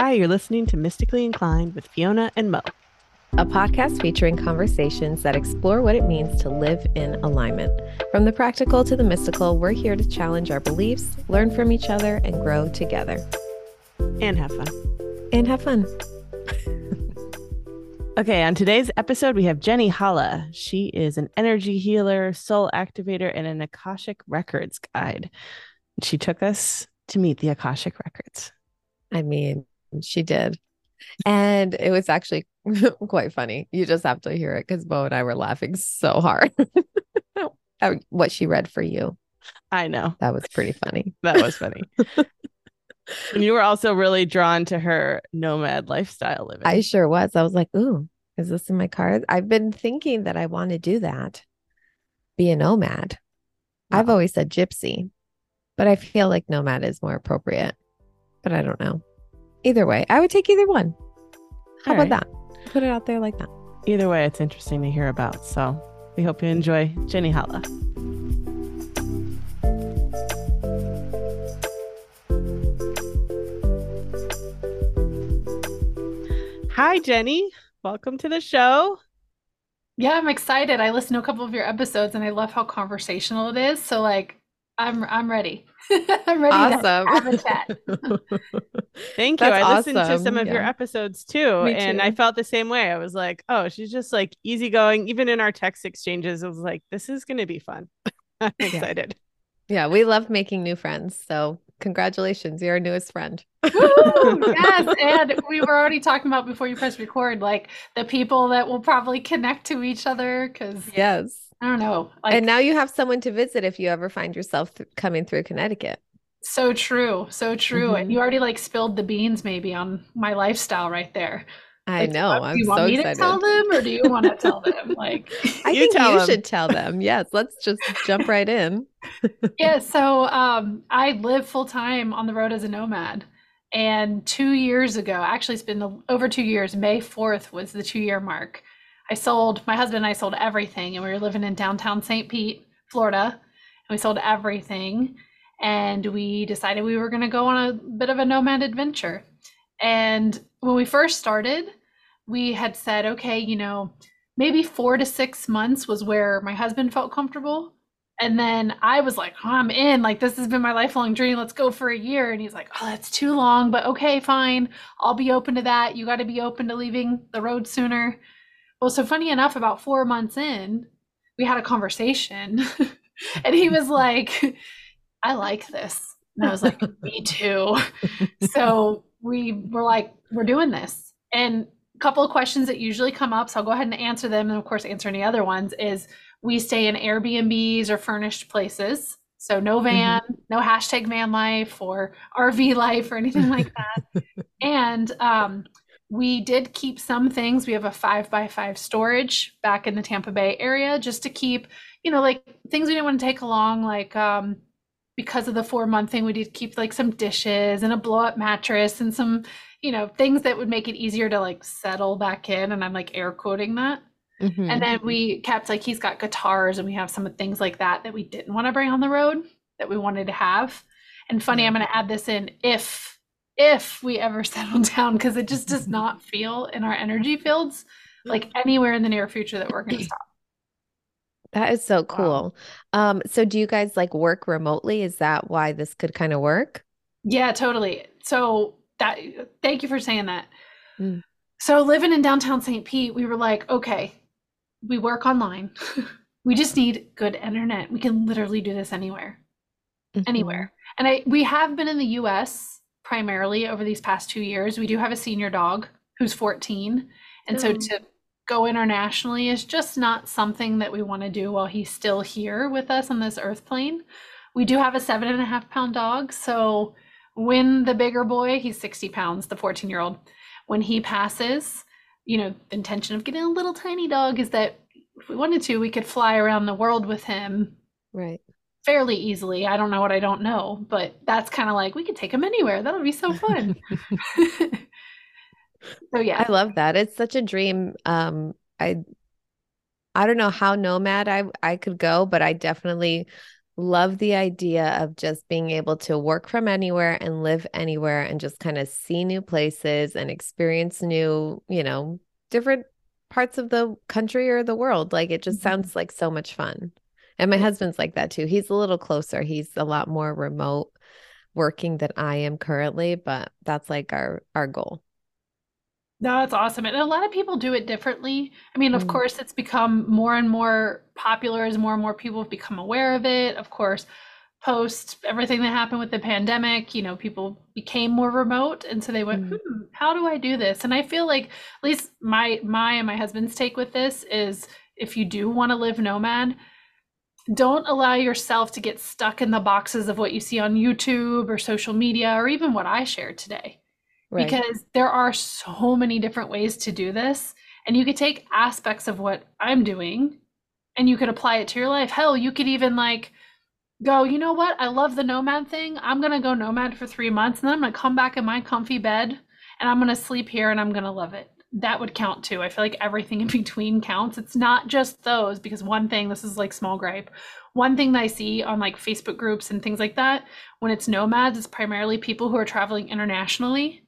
Hi, you're listening to Mystically Inclined with Fiona and Mo, a podcast featuring conversations that explore what it means to live in alignment. From the practical to the mystical, we're here to challenge our beliefs, learn from each other, and grow together. And have fun. And have fun. okay, on today's episode, we have Jeni Holla. She is an energy healer, soul activator, and an Akashic Records guide. She took us to meet the Akashic Records. I mean, she did. And it was actually quite funny. You just have to hear it because Mo and I were laughing so hard. what she read for you. I know. That was pretty funny. That was funny. and you were also really drawn to her nomad lifestyle living. I sure was. I was like, ooh, is this in my cards? I've been thinking that I want to do that, be a nomad. Wow. I've always said gypsy, but I feel like nomad is more appropriate. But I don't know. Either way, I would take either one. How All about right. that? Put it out there like that. Either way, it's interesting to hear about. So we hope you enjoy Jeni Holla. Hi, Jeni. Welcome to the show. Yeah, I'm excited. I listened to a couple of your episodes and I love how conversational it is. So like I'm I'm ready. I'm ready awesome. to have a chat. Thank you. That's I listened awesome. to some of yeah. your episodes too, too, and I felt the same way. I was like, oh, she's just like easygoing. Even in our text exchanges, I was like, this is going to be fun. I'm excited. Yeah. yeah, we love making new friends. So congratulations, you're our newest friend. yes, and we were already talking about before you press record, like the people that will probably connect to each other. Because yes, I don't know. Like, and now you have someone to visit if you ever find yourself th- coming through Connecticut. So true. So true. Mm-hmm. And you already like spilled the beans maybe on my lifestyle right there. I like, know. I'm do you so want me excited. to tell them or do you want to tell them? Like I you think you them. should tell them. Yes, let's just jump right in. yeah, so um I live full time on the road as a nomad. And 2 years ago, actually it's been over 2 years, May 4th was the 2 year mark. I sold my husband and I sold everything, and we were living in downtown St. Pete, Florida, and we sold everything, and we decided we were going to go on a bit of a nomad adventure. And when we first started, we had said, okay, you know, maybe four to six months was where my husband felt comfortable. And then I was like, oh, I'm in. Like, this has been my lifelong dream. Let's go for a year. And he's like, oh, that's too long, but okay, fine. I'll be open to that. You got to be open to leaving the road sooner. Well, so funny enough, about four months in, we had a conversation, and he was like, I like this. And I was like, Me too. so we were like, We're doing this. And a couple of questions that usually come up, so I'll go ahead and answer them, and of course, answer any other ones is we stay in Airbnbs or furnished places. So no van, mm-hmm. no hashtag van life or RV life or anything like that. and um, we did keep some things. We have a five by five storage back in the Tampa Bay area just to keep, you know, like things we didn't want to take along, like um, because of the four month thing, we did keep like some dishes and a blow up mattress and some, you know, things that would make it easier to like settle back in. And I'm like air quoting that. Mm-hmm. And then we kept like he's got guitars and we have some things like that that we didn't want to bring on the road that we wanted to have. And funny, I'm going to add this in if if we ever settle down because it just does not feel in our energy fields like anywhere in the near future that we're going to stop. That is so cool. Wow. Um so do you guys like work remotely? Is that why this could kind of work? Yeah, totally. So that thank you for saying that. Mm. So living in downtown St. Pete, we were like, okay, we work online. we just need good internet. We can literally do this anywhere. Mm-hmm. Anywhere. And I we have been in the US primarily over these past two years. We do have a senior dog who's 14. And mm. so to go internationally is just not something that we want to do while he's still here with us on this earth plane. We do have a seven and a half pound dog. So when the bigger boy, he's 60 pounds, the 14 year old, when he passes, you know, the intention of getting a little tiny dog is that if we wanted to, we could fly around the world with him. Right fairly easily. I don't know what I don't know, but that's kind of like we could take them anywhere. That'll be so fun. so yeah. I love that. It's such a dream. Um I I don't know how nomad I I could go, but I definitely love the idea of just being able to work from anywhere and live anywhere and just kind of see new places and experience new, you know, different parts of the country or the world. Like it just mm-hmm. sounds like so much fun. And my husband's like that too. He's a little closer. He's a lot more remote working than I am currently, but that's like our our goal. No, that's awesome. And a lot of people do it differently. I mean, of mm. course, it's become more and more popular as more and more people have become aware of it. Of course, post everything that happened with the pandemic, you know, people became more remote. And so they went, mm. hmm, how do I do this? And I feel like at least my my and my husband's take with this is if you do want to live nomad, don't allow yourself to get stuck in the boxes of what you see on YouTube or social media or even what I shared today right. because there are so many different ways to do this. And you could take aspects of what I'm doing and you could apply it to your life. Hell, you could even like go, you know what? I love the nomad thing. I'm going to go nomad for three months and then I'm going to come back in my comfy bed and I'm going to sleep here and I'm going to love it. That would count too. I feel like everything in between counts. It's not just those because one thing, this is like small gripe. One thing that I see on like Facebook groups and things like that, when it's nomads, it's primarily people who are traveling internationally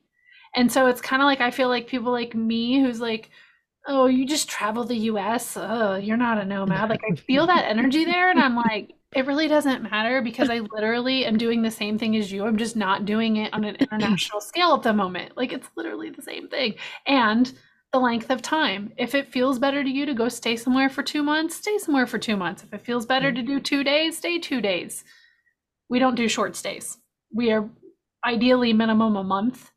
and so it's kind of like I feel like people like me who's like, oh, you just travel the US. Oh, you're not a nomad. Like I feel that energy there. And I'm like, it really doesn't matter because I literally am doing the same thing as you. I'm just not doing it on an international scale at the moment. Like it's literally the same thing. And the length of time. If it feels better to you to go stay somewhere for two months, stay somewhere for two months. If it feels better to do two days, stay two days. We don't do short stays. We are ideally minimum a month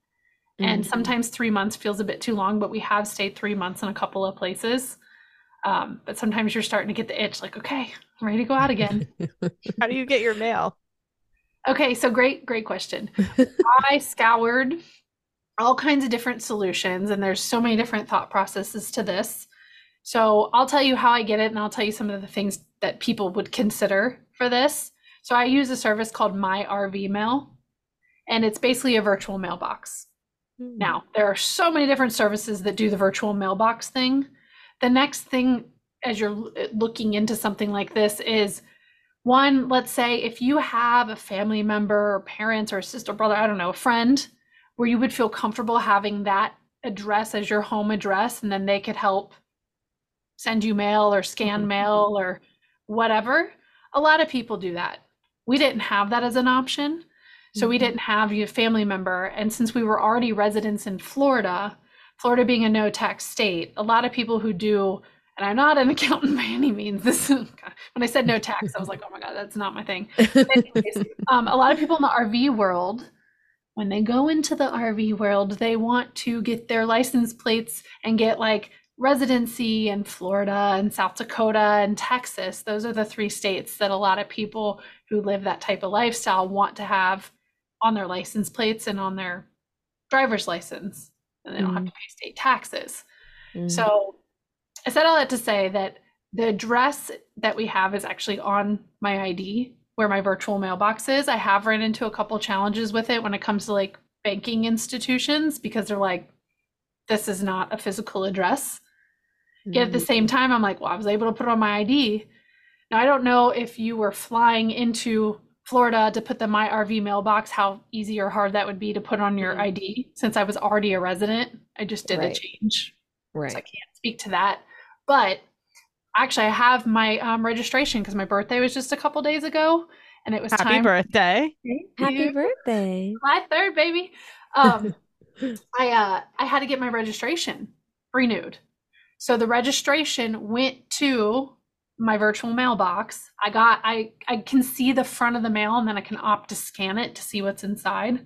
Mm-hmm. And sometimes three months feels a bit too long, but we have stayed three months in a couple of places. Um, but sometimes you're starting to get the itch like, okay, I'm ready to go out again. How do you get your mail? Okay, so great, great question. I scoured all kinds of different solutions, and there's so many different thought processes to this. So I'll tell you how I get it, and I'll tell you some of the things that people would consider for this. So I use a service called My RV Mail, and it's basically a virtual mailbox. Hmm. Now, there are so many different services that do the virtual mailbox thing. The next thing, as you're looking into something like this, is one, let's say if you have a family member or parents or a sister, brother, I don't know, a friend, where you would feel comfortable having that address as your home address, and then they could help send you mail or scan mm-hmm. mail or whatever. A lot of people do that. We didn't have that as an option. So we mm-hmm. didn't have a family member. And since we were already residents in Florida, Florida being a no tax state, a lot of people who do, and I'm not an accountant by any means. This when I said no tax, I was like, oh my God, that's not my thing. Anyways, um, a lot of people in the RV world, when they go into the RV world, they want to get their license plates and get like residency in Florida and South Dakota and Texas. Those are the three states that a lot of people who live that type of lifestyle want to have on their license plates and on their driver's license and they don't mm. have to pay state taxes. Mm. So I said all that to say that the address that we have is actually on my ID where my virtual mailbox is. I have run into a couple challenges with it when it comes to like banking institutions because they're like, this is not a physical address. Mm. Yet at the mm. same time, I'm like, well, I was able to put it on my ID. Now, I don't know if you were flying into Florida to put the My RV mailbox, how easy or hard that would be to put on your mm-hmm. ID. Since I was already a resident, I just did right. a change. Right. So I can't speak to that. But actually, I have my um, registration because my birthday was just a couple days ago, and it was happy time. birthday. Happy birthday. My third baby. Um, I uh, I had to get my registration renewed. So the registration went to my virtual mailbox. I got I I can see the front of the mail and then I can opt to scan it to see what's inside.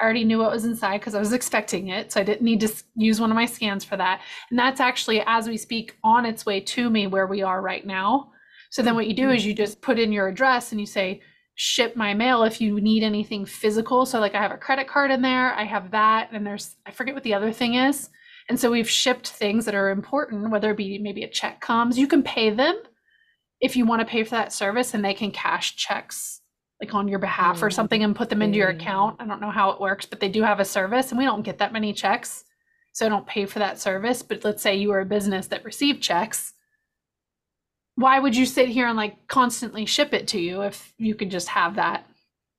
I already knew what was inside because I was expecting it, so I didn't need to use one of my scans for that. And that's actually as we speak on its way to me where we are right now. So then what you do hmm. is you just put in your address and you say ship my mail if you need anything physical. So like I have a credit card in there, I have that and there's I forget what the other thing is. And so we've shipped things that are important, whether it be maybe a check comes, you can pay them if you want to pay for that service and they can cash checks like on your behalf mm. or something and put them into your account. I don't know how it works, but they do have a service and we don't get that many checks. So I don't pay for that service. But let's say you were a business that received checks. why would you sit here and like constantly ship it to you if you could just have that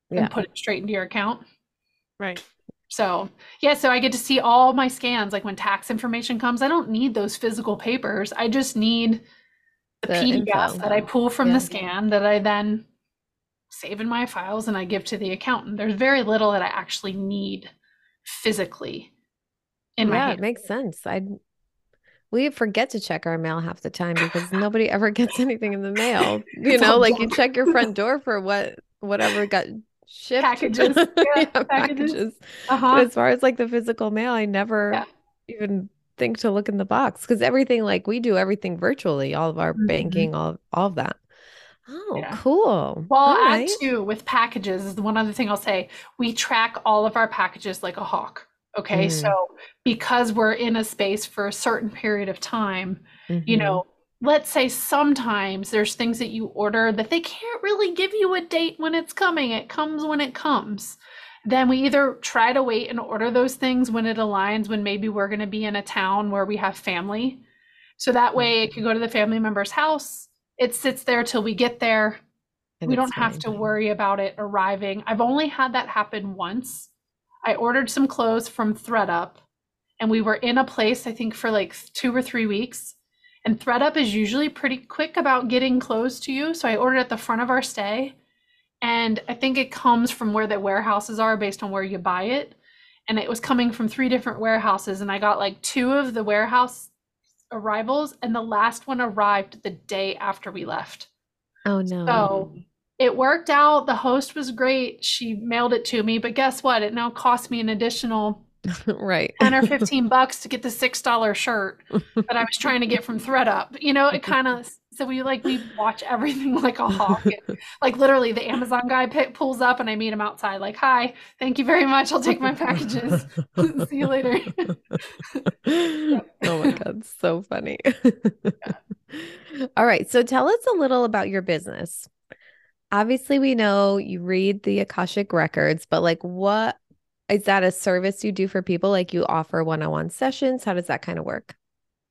yeah. and put it straight into your account? Right. So, yeah, so I get to see all my scans. Like when tax information comes, I don't need those physical papers. I just need the, the PDF info. that I pull from yeah. the scan that I then save in my files and I give to the accountant. There's very little that I actually need physically in yeah, my hand. it makes sense. I we forget to check our mail half the time because nobody ever gets anything in the mail. You know, like you check your front door for what whatever got shipped packages, yeah, yeah, packages. packages. Uh-huh. As far as like the physical mail, I never even think to look in the box because everything like we do everything virtually, all of our mm-hmm. banking, all all of that. Oh, yeah. cool. Well, I'll add to with packages is the one other thing I'll say. We track all of our packages like a hawk. Okay. Mm. So because we're in a space for a certain period of time, mm-hmm. you know, let's say sometimes there's things that you order that they can't really give you a date when it's coming. It comes when it comes. Then we either try to wait and order those things when it aligns, when maybe we're going to be in a town where we have family. So that mm-hmm. way it can go to the family member's house. It sits there till we get there. And we don't have to worry about it arriving. I've only had that happen once. I ordered some clothes from ThredUp and we were in a place, I think, for like two or three weeks and ThredUp is usually pretty quick about getting clothes to you. So I ordered at the front of our stay. And I think it comes from where the warehouses are based on where you buy it. And it was coming from three different warehouses. And I got like two of the warehouse arrivals, and the last one arrived the day after we left. Oh, no. So it worked out. The host was great. She mailed it to me. But guess what? It now cost me an additional right 10 or 15 bucks to get the six dollar shirt that i was trying to get from thredup you know it kind of so we like we watch everything like a hawk and, like literally the amazon guy pulls up and i meet him outside like hi thank you very much i'll take my packages see you later oh my god so funny all right so tell us a little about your business obviously we know you read the akashic records but like what is that a service you do for people? Like you offer one on one sessions? How does that kind of work?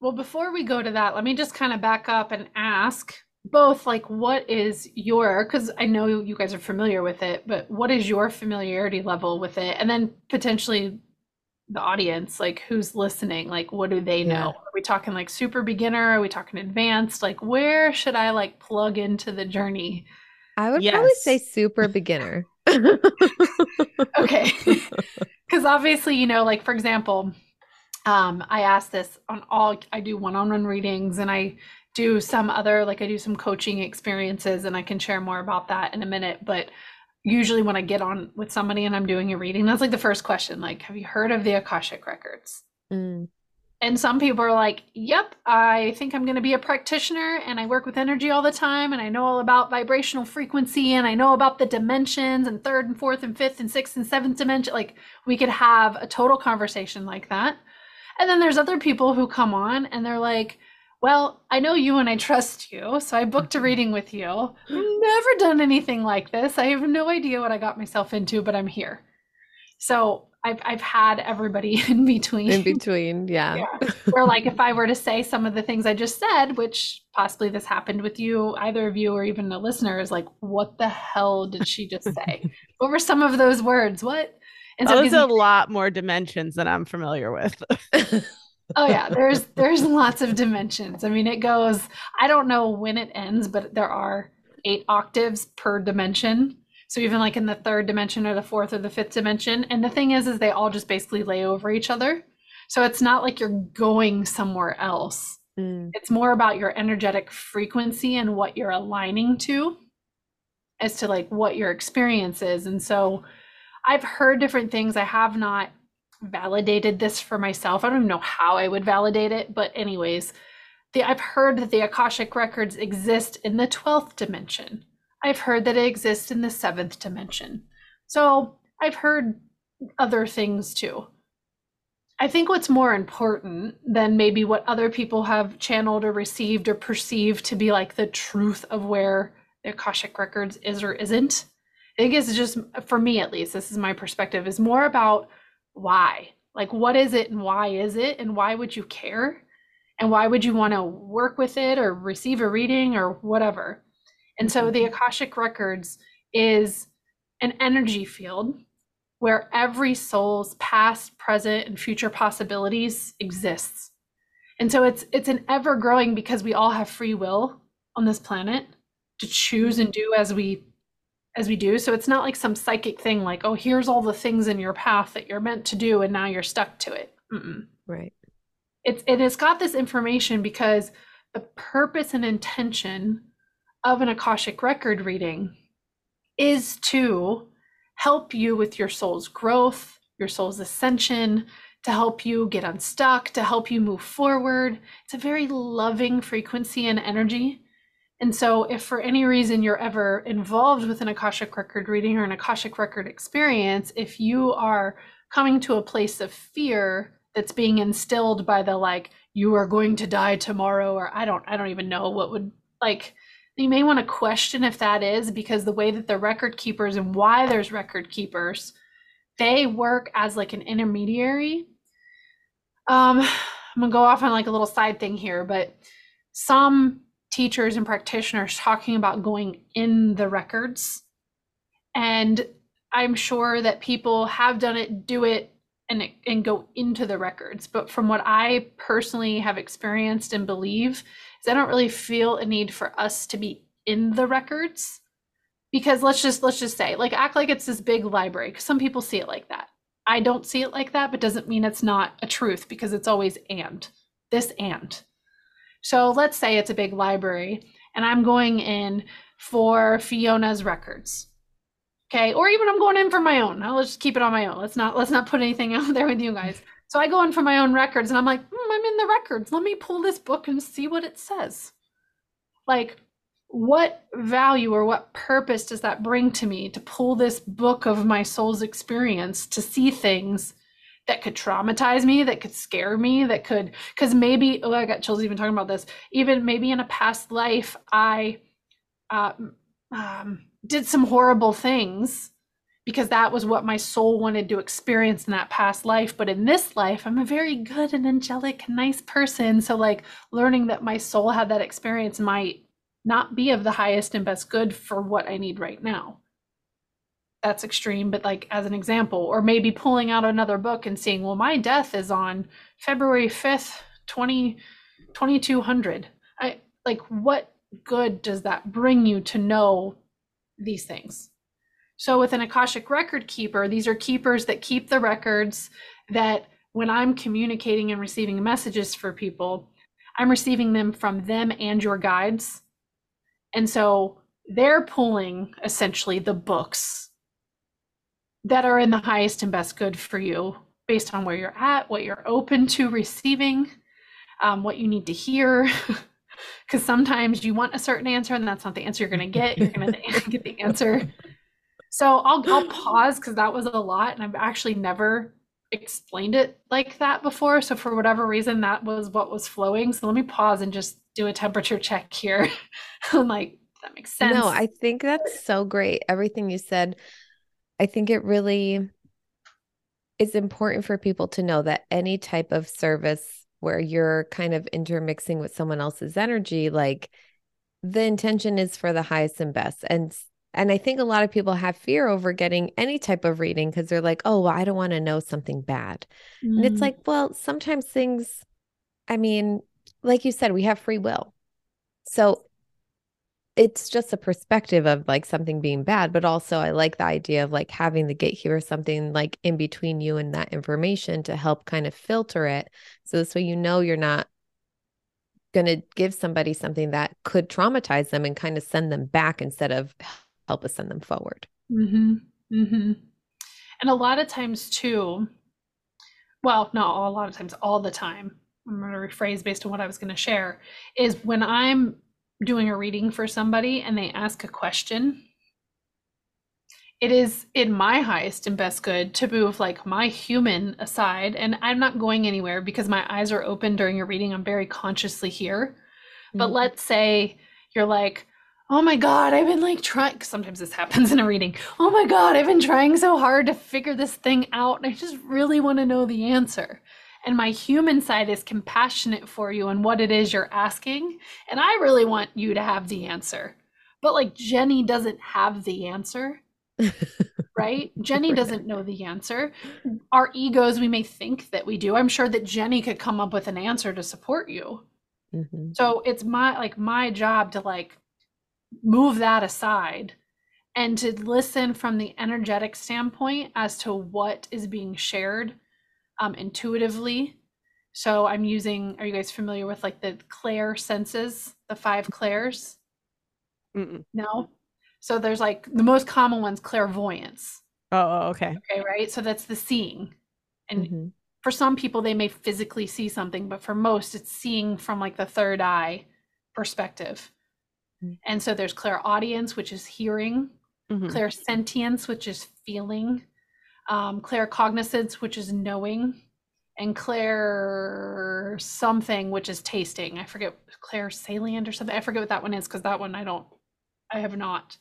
Well, before we go to that, let me just kind of back up and ask both like what is your because i know you guys are familiar with it but what is your familiarity level with it and then potentially the audience like who's listening like what do they know yeah. are we talking like super beginner are we talking advanced like where should i like plug into the journey i would yes. probably say super beginner okay. Because obviously, you know, like for example, um, I ask this on all, I do one on one readings and I do some other, like I do some coaching experiences and I can share more about that in a minute. But usually when I get on with somebody and I'm doing a reading, that's like the first question like, have you heard of the Akashic Records? Mm. And some people are like, yep, I think I'm going to be a practitioner and I work with energy all the time and I know all about vibrational frequency and I know about the dimensions and third and fourth and fifth and sixth and seventh dimension. Like we could have a total conversation like that. And then there's other people who come on and they're like, well, I know you and I trust you, so I booked a mm-hmm. reading with you. Never done anything like this. I have no idea what I got myself into, but I'm here. So I've I've had everybody in between. In between, yeah. yeah. Or like if I were to say some of the things I just said, which possibly this happened with you, either of you or even a listener, is like, what the hell did she just say? what were some of those words? What? And so there's a lot more dimensions than I'm familiar with. oh yeah, there's there's lots of dimensions. I mean, it goes. I don't know when it ends, but there are eight octaves per dimension. So even like in the third dimension or the fourth or the fifth dimension. And the thing is, is they all just basically lay over each other. So it's not like you're going somewhere else. Mm. It's more about your energetic frequency and what you're aligning to as to like what your experience is. And so I've heard different things. I have not validated this for myself. I don't even know how I would validate it, but anyways, the, I've heard that the Akashic records exist in the 12th dimension. I've heard that it exists in the seventh dimension. So I've heard other things too. I think what's more important than maybe what other people have channeled or received or perceived to be like the truth of where the Akashic Records is or isn't, I think it's just, for me at least, this is my perspective, is more about why. Like, what is it and why is it and why would you care? And why would you want to work with it or receive a reading or whatever? And so the mm-hmm. Akashic Records is an energy field where every soul's past, present, and future possibilities exists. And so it's it's an ever growing because we all have free will on this planet to choose and do as we as we do. So it's not like some psychic thing like, oh, here's all the things in your path that you're meant to do and now you're stuck to it. Mm-mm. Right. It's it has got this information because the purpose and intention of an Akashic record reading is to help you with your soul's growth, your soul's ascension, to help you get unstuck, to help you move forward. It's a very loving frequency and energy. And so, if for any reason you're ever involved with an Akashic record reading or an Akashic record experience, if you are coming to a place of fear that's being instilled by the like, you are going to die tomorrow, or I don't, I don't even know what would like, you may want to question if that is because the way that the record keepers and why there's record keepers they work as like an intermediary. Um i'm gonna go off on like a little side thing here but some teachers and practitioners talking about going in the records and i'm sure that people have done it do it and and go into the records but from what i personally have experienced and believe is I don't really feel a need for us to be in the records because let's just let's just say like act like it's this big library because some people see it like that. I don't see it like that, but doesn't mean it's not a truth because it's always and this and. So let's say it's a big library and I'm going in for Fiona's records. Okay, or even I'm going in for my own. Let's just keep it on my own. Let's not let's not put anything out there with you guys. So I go in for my own records and I'm like, mm, I'm in the records. Let me pull this book and see what it says. Like, what value or what purpose does that bring to me to pull this book of my soul's experience to see things that could traumatize me, that could scare me, that could, because maybe, oh, I got chills even talking about this. Even maybe in a past life, I uh, um, did some horrible things because that was what my soul wanted to experience in that past life. But in this life, I'm a very good and angelic, nice person. So, like, learning that my soul had that experience might not be of the highest and best good for what I need right now. That's extreme, but like as an example, or maybe pulling out another book and seeing, well, my death is on February 5th, 20, 2200. I like, what good does that bring you to know these things? So with an Akashic record keeper, these are keepers that keep the records that when I'm communicating and receiving messages for people, I'm receiving them from them and your guides. And so they're pulling essentially the books that are in the highest and best good for you based on where you're at, what you're open to receiving, um, what you need to hear. Because sometimes you want a certain answer and that's not the answer you're going to get. You're going to get the answer so I'll I'll pause because that was a lot, and I've actually never explained it like that before. So for whatever reason, that was what was flowing. So let me pause and just do a temperature check here. I'm like, that makes sense. No, I think that's so great. Everything you said, I think it really is important for people to know that any type of service where you're kind of intermixing with someone else's energy, like the intention is for the highest and best. And and I think a lot of people have fear over getting any type of reading because they're like, oh, well, I don't want to know something bad. Mm. And it's mm. like, well, sometimes things, I mean, like you said, we have free will. So it's just a perspective of like something being bad, but also I like the idea of like having the gatekeeper something like in between you and that information to help kind of filter it. So this way you know you're not going to give somebody something that could traumatize them and kind of send them back instead of help us send them forward. Mm-hmm. Mm-hmm. And a lot of times, too, well, not a lot of times, all the time, I'm going to rephrase based on what I was going to share, is when I'm doing a reading for somebody and they ask a question, it is in my highest and best good to move like my human aside. And I'm not going anywhere because my eyes are open during a reading. I'm very consciously here. Mm-hmm. But let's say you're like, oh my god i've been like trying sometimes this happens in a reading oh my god i've been trying so hard to figure this thing out and i just really want to know the answer and my human side is compassionate for you and what it is you're asking and i really want you to have the answer. But like Jeni doesn't have the answer right? Jeni doesn't know the answer. Our egos we may think that we do. I'm sure that Jeni could come up with an answer to support you. Mm-hmm. so it's my like my job to like move that aside and to listen from the energetic standpoint as to what is being shared um, intuitively. So I'm using, are you guys familiar with like the clair senses, the five Claires? Mm-mm. No? So there's like the most common ones, clairvoyance. Oh, oh okay. Okay, right. So that's the seeing. And mm-hmm. for some people, they may physically see something, but for most, it's seeing from like the third eye perspective. Mm-hmm. And so there's clairaudience, which is hearing, mm-hmm. clairsentience, which is feeling, um, claircognizance, which is knowing, and clair something, which is tasting. I forget clair salient or something. I forget what that one is because that one I don't, I have not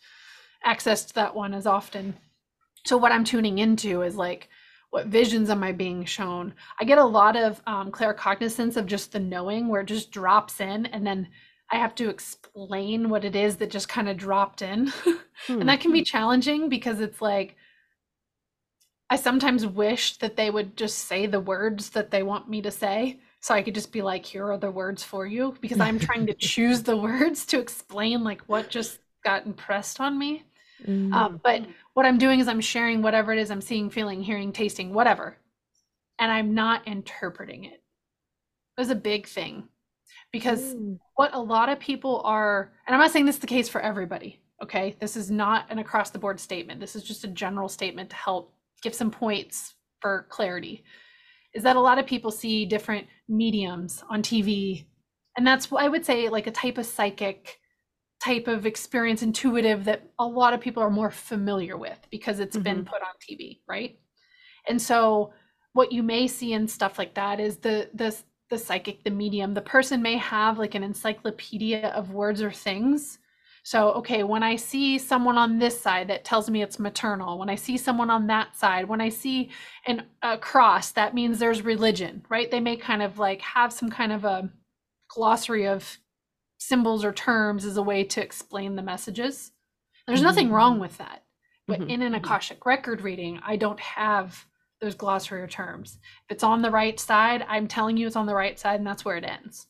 accessed that one as often. So what I'm tuning into is like, what visions am I being shown? I get a lot of um, claircognizance of just the knowing where it just drops in and then I have to explain what it is that just kind of dropped in. hmm. And that can be challenging because it's like, I sometimes wish that they would just say the words that they want me to say. So I could just be like, here are the words for you because I'm trying to choose the words to explain like what just got impressed on me. Mm-hmm. Um, but what I'm doing is I'm sharing whatever it is I'm seeing, feeling, hearing, tasting, whatever. And I'm not interpreting it. It was a big thing because mm. what a lot of people are and i'm not saying this is the case for everybody okay this is not an across the board statement this is just a general statement to help give some points for clarity is that a lot of people see different mediums on tv and that's i would say like a type of psychic type of experience intuitive that a lot of people are more familiar with because it's mm-hmm. been put on tv right and so what you may see in stuff like that is the the the psychic, the medium, the person may have like an encyclopedia of words or things. So, okay, when I see someone on this side that tells me it's maternal, when I see someone on that side, when I see an, a cross, that means there's religion, right? They may kind of like have some kind of a glossary of symbols or terms as a way to explain the messages. There's mm-hmm. nothing wrong with that. But mm-hmm. in an Akashic record reading, I don't have those glossary or terms. If it's on the right side, I'm telling you it's on the right side, and that's where it ends.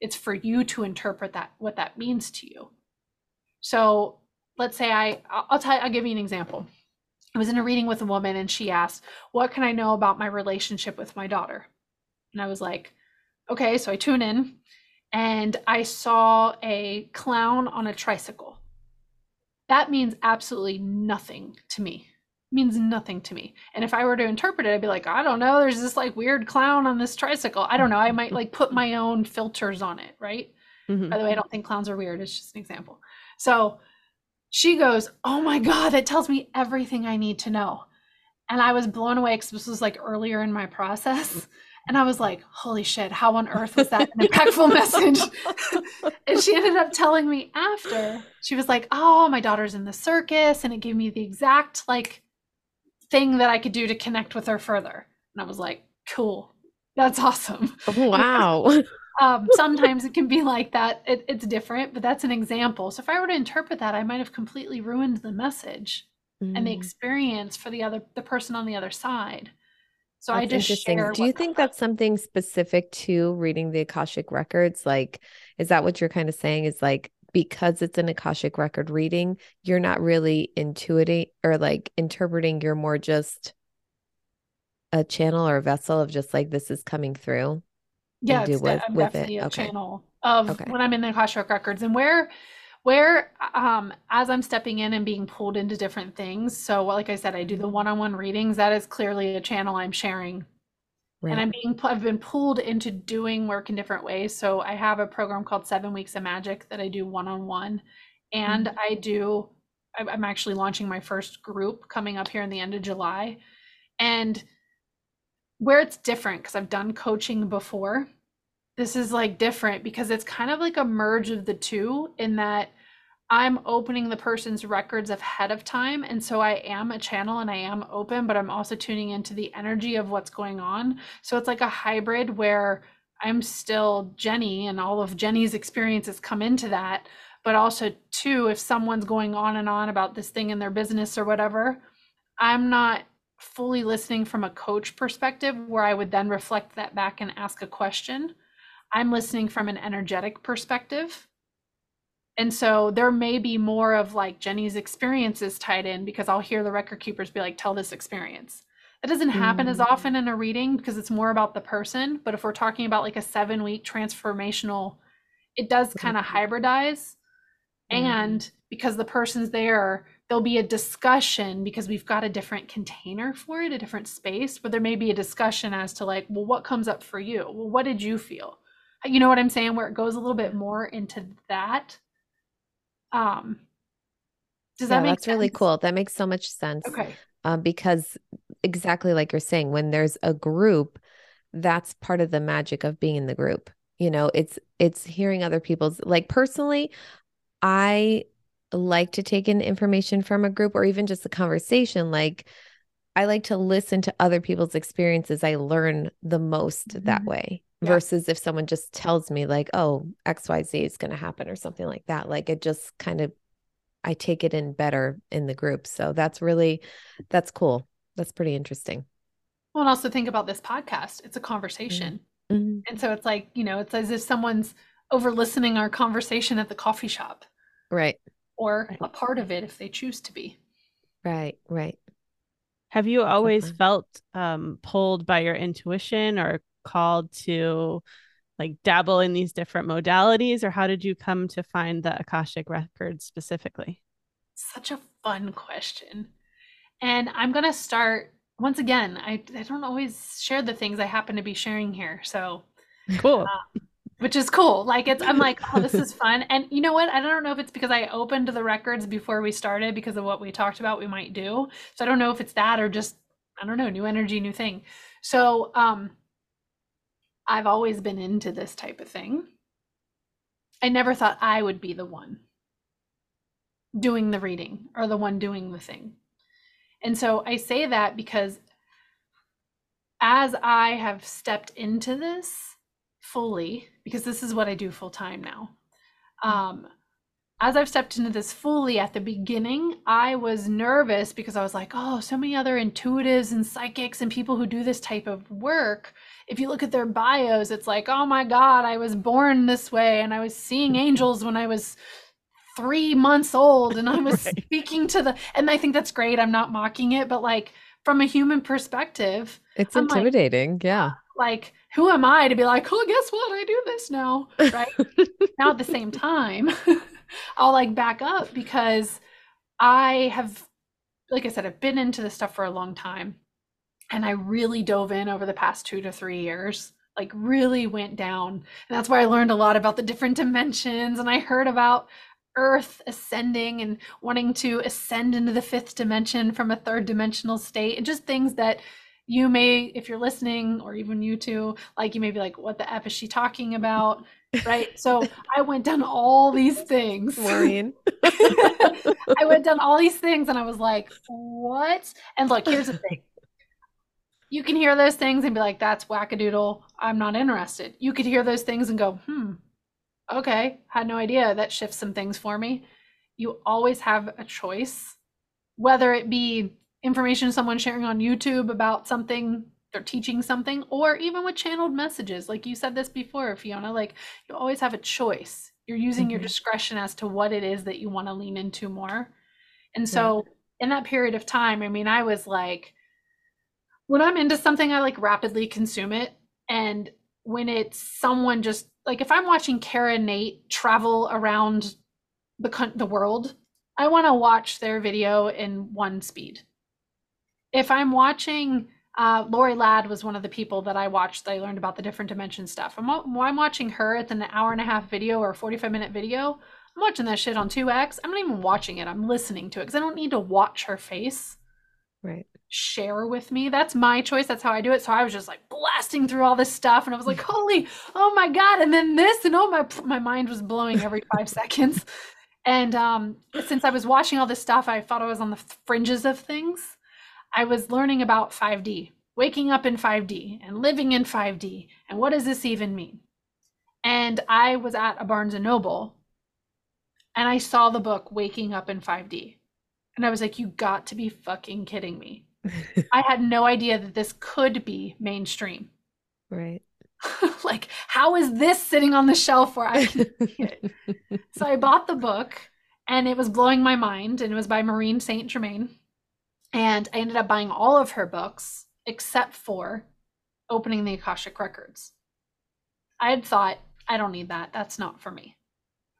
It's for you to interpret that what that means to you. So let's say I I'll tell I'll give you an example. I was in a reading with a woman and she asked, What can I know about my relationship with my daughter? And I was like, Okay, so I tune in and I saw a clown on a tricycle. That means absolutely nothing to me means nothing to me. And if I were to interpret it, I'd be like, I don't know, there's this like weird clown on this tricycle. I don't know. I might like put my own filters on it, right? Mm-hmm. By the way, I don't think clowns are weird. It's just an example. So she goes, Oh my God, that tells me everything I need to know. And I was blown away because this was like earlier in my process. And I was like, holy shit, how on earth was that an impactful message? and she ended up telling me after, she was like, oh, my daughter's in the circus. And it gave me the exact like thing that I could do to connect with her further. And I was like, cool. That's awesome. Oh, wow. um, sometimes it can be like that. It, it's different, but that's an example. So if I were to interpret that, I might have completely ruined the message mm. and the mm. experience for the other, the person on the other side. So that's I just interesting. Do you think that's something specific to reading the Akashic records? Like, is that what you're kind of saying? Is like because it's an Akashic record reading, you're not really intuiting or like interpreting, you're more just a channel or a vessel of just like this is coming through. Yeah, it's with, I'm with definitely it. a okay. channel of okay. when I'm in the Akashic records and where where um as i'm stepping in and being pulled into different things so like i said i do the one-on-one readings that is clearly a channel i'm sharing Right. And I'm being I've been pulled into doing work in different ways. So I have a program called Seven Weeks of Magic that I do one on one, and mm-hmm. I do. I'm actually launching my first group coming up here in the end of July, and where it's different because I've done coaching before. This is like different because it's kind of like a merge of the two in that I'm opening the person's records ahead of time. And so I am a channel and I am open, but I'm also tuning into the energy of what's going on. So it's like a hybrid where I'm still Jeni and all of Jeni's experiences come into that. But also, too, if someone's going on and on about this thing in their business or whatever, I'm not fully listening from a coach perspective where I would then reflect that back and ask a question. I'm listening from an energetic perspective and so there may be more of like Jeni's experiences tied in because I'll hear the record keepers be like, tell this experience. That doesn't happen mm. as often in a reading because it's more about the person. But if we're talking about like a seven week transformational, it does kind of hybridize. Mm. And because the person's there, there'll be a discussion because we've got a different container for it, a different space, but there may be a discussion as to like, well, what comes up for you? Well, what did you feel? You know what I'm saying? Where it goes a little bit more into that um, does that yeah, make that's sense? really cool. That makes so much sense. Okay. Um, because exactly like you're saying, when there's a group, that's part of the magic of being in the group. You know, it's it's hearing other people's like personally, I like to take in information from a group or even just a conversation. Like I like to listen to other people's experiences. I learn the most mm-hmm. that way yeah. versus if someone just tells me like oh xyz is going to happen or something like that like it just kind of i take it in better in the group so that's really that's cool. That's pretty interesting. Well and also think about this podcast. It's a conversation. Mm-hmm. and so it's like you know it's as if someone's over listening our conversation at the coffee shop. Right. Or a part of it if they choose to be. Right right. Have you always felt um, pulled by your intuition or called to like dabble in these different modalities or how did you come to find the akashic records specifically? Such a fun question. And i'm going to start once again I, I don't always share the things i happen to be sharing here so cool. uh, which is cool. Like it's i'm like oh this is fun. And you know what? I don't know if it's because i opened the records before we started because of what we talked about we might do. So i don't know if it's that or just i don't know new energy new thing. So um I've always been into this type of thing. I never thought I would be the one doing the reading or the one doing the thing. And so I say that because as I have stepped into this fully, because this is what I do full time now, um, as I've stepped into this fully at the beginning, I was nervous because I was like, oh, so many other intuitives and psychics and people who do this type of work. If you look at their bios, it's like, oh my God, I was born this way and I was seeing angels when I was three months old and I was right. speaking to the, and I think that's great. I'm not mocking it, but like from a human perspective, it's I'm intimidating. Like, yeah. Like, who am I to be like, oh, guess what? I do this now. Right. now at the same time. I'll like back up because I have, like I said, I've been into this stuff for a long time. And I really dove in over the past two to three years, like really went down. And that's where I learned a lot about the different dimensions. And I heard about Earth ascending and wanting to ascend into the fifth dimension from a third dimensional state, and just things that you may, if you're listening, or even you two, like you may be like, what the F is she talking about? right? So I went down all these things. I went down all these things and I was like, what? And look, here's the thing. You can hear those things and be like, that's wackadoodle. I'm not interested. You could hear those things and go, hmm, okay, had no idea. That shifts some things for me. You always have a choice, whether it be information someone sharing on YouTube about something they're teaching something or even with channeled messages like you said this before fiona like you always have a choice you're using mm-hmm. your discretion as to what it is that you want to lean into more and so yeah. in that period of time i mean i was like when i'm into something i like rapidly consume it and when it's someone just like if i'm watching kara nate travel around the the world i want to watch their video in one speed if i'm watching uh, Lori Ladd was one of the people that I watched that I learned about the different dimension stuff. I'm, I'm watching her at an hour and a half video or 45 minute video. I'm watching that shit on 2x. I'm not even watching it. I'm listening to it because I don't need to watch her face. Right. Share with me. That's my choice. That's how I do it. So I was just like blasting through all this stuff and I was like, holy, oh my God. And then this and oh my, my mind was blowing every five seconds. And um, since I was watching all this stuff, I thought I was on the fringes of things. I was learning about 5D, waking up in 5D and living in 5D. And what does this even mean? And I was at a Barnes and Noble and I saw the book Waking Up in 5D. And I was like, you got to be fucking kidding me. I had no idea that this could be mainstream. Right. like, how is this sitting on the shelf where I can see it? so I bought the book and it was blowing my mind. And it was by Maureen St. Germain. And I ended up buying all of her books except for opening the Akashic Records. I had thought, I don't need that. That's not for me.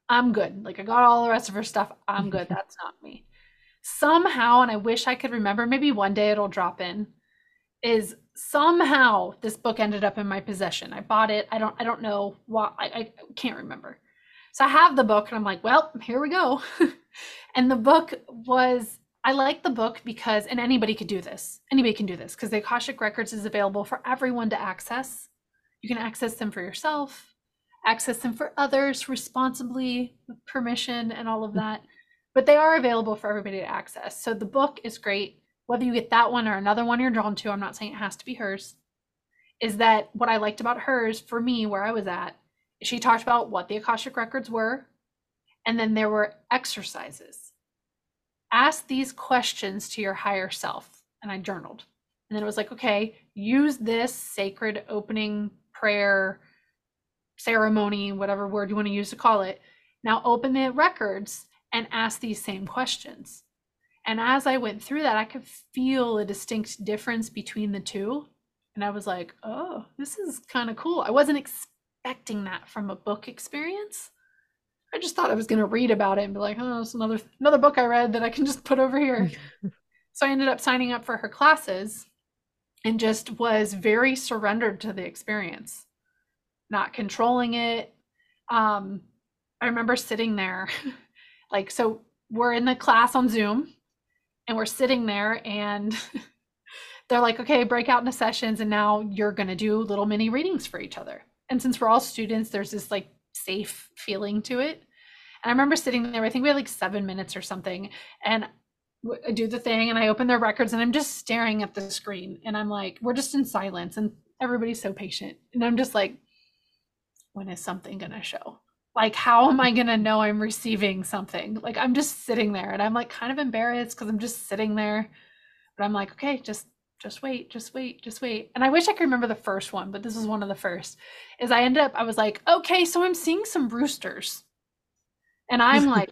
I'm good. Like, I got all the rest of her stuff. I'm good. That's not me. Somehow, and I wish I could remember, maybe one day it'll drop in, is somehow this book ended up in my possession. I bought it. I don't I don't know why I, I can't remember. So I have the book and I'm like, well, here we go. and the book was I like the book because and anybody could do this. Anybody can do this because the Akashic Records is available for everyone to access. You can access them for yourself, access them for others responsibly with permission and all of that. But they are available for everybody to access. So the book is great whether you get that one or another one you're drawn to, I'm not saying it has to be hers, is that what I liked about hers for me, where I was at, she talked about what the Akashic records were, and then there were exercises. Ask these questions to your higher self. And I journaled. And then it was like, okay, use this sacred opening prayer ceremony, whatever word you want to use to call it. Now open the records and ask these same questions. And as I went through that, I could feel a distinct difference between the two. And I was like, oh, this is kind of cool. I wasn't expecting that from a book experience. I just thought I was going to read about it and be like, oh, it's another another book I read that I can just put over here. so I ended up signing up for her classes and just was very surrendered to the experience, not controlling it. Um, I remember sitting there, like, so we're in the class on Zoom and we're sitting there and they're like okay break out into sessions and now you're going to do little mini readings for each other. And since we're all students there's this like safe feeling to it. And i remember sitting there i think we had like seven minutes or something and I do the thing and i open their records and i'm just staring at the screen and i'm like we're just in silence and everybody's so patient. And i'm just like when is something going to show like how am i going to know i'm receiving something? Like i'm just sitting there and i'm like kind of embarrassed because i'm just sitting there but i'm like okay just just wait just wait just wait. And i wish i could remember the first one but this was one of the first is i ended up i was like okay so i'm seeing some roosters. And i'm like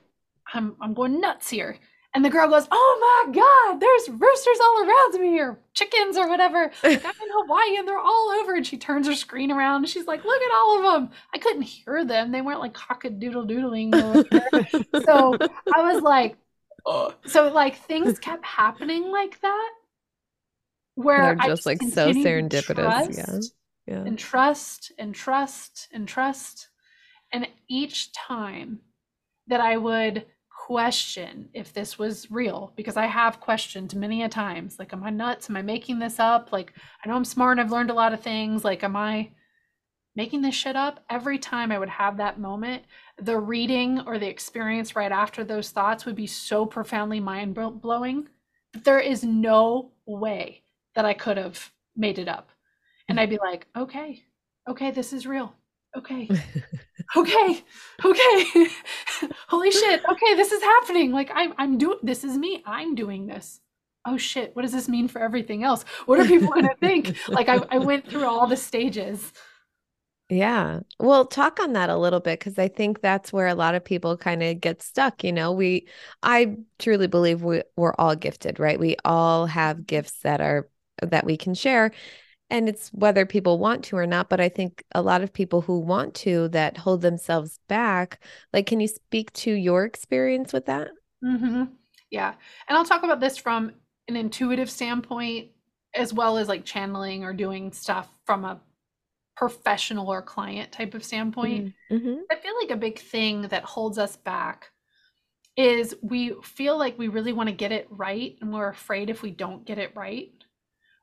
i'm i'm going nuts here and the girl goes, Oh my God, there's roosters all around me, or chickens, or whatever. Like, I'm in Hawaii and they're all over. And she turns her screen around and she's like, Look at all of them. I couldn't hear them. They weren't like cock a doodle doodling. so I was like, oh. So, like, things kept happening like that. Where they're just, just like so serendipitous. Yeah. Yeah. And trust and trust and trust. And each time that I would question if this was real because I have questioned many a times like am I nuts? Am I making this up? Like I know I'm smart I've learned a lot of things like am I making this shit up? Every time I would have that moment the reading or the experience right after those thoughts would be so profoundly mind blowing that there is no way that I could have made it up. And mm-hmm. I'd be like okay okay this is real okay. Okay. Okay. Holy shit. Okay this is happening. Like i'm i'm doing this is me. I'm doing this. Oh shit. What does this mean for everything else? What are people going to think? Like I, I went through all the stages. Yeah. Well, talk on that a little bit because I think that's where a lot of people kind of get stuck. You know, we, I truly believe we, we're all gifted, right? We all have gifts that are, that we can share and it's whether people want to or not but i think a lot of people who want to that hold themselves back like can you speak to your experience with that mm-hmm. yeah and i'll talk about this from an intuitive standpoint as well as like channeling or doing stuff from a professional or client type of standpoint mm-hmm. mm-hmm. i feel like a big thing that holds us back is we feel like we really want to get it right and we're afraid if we don't get it right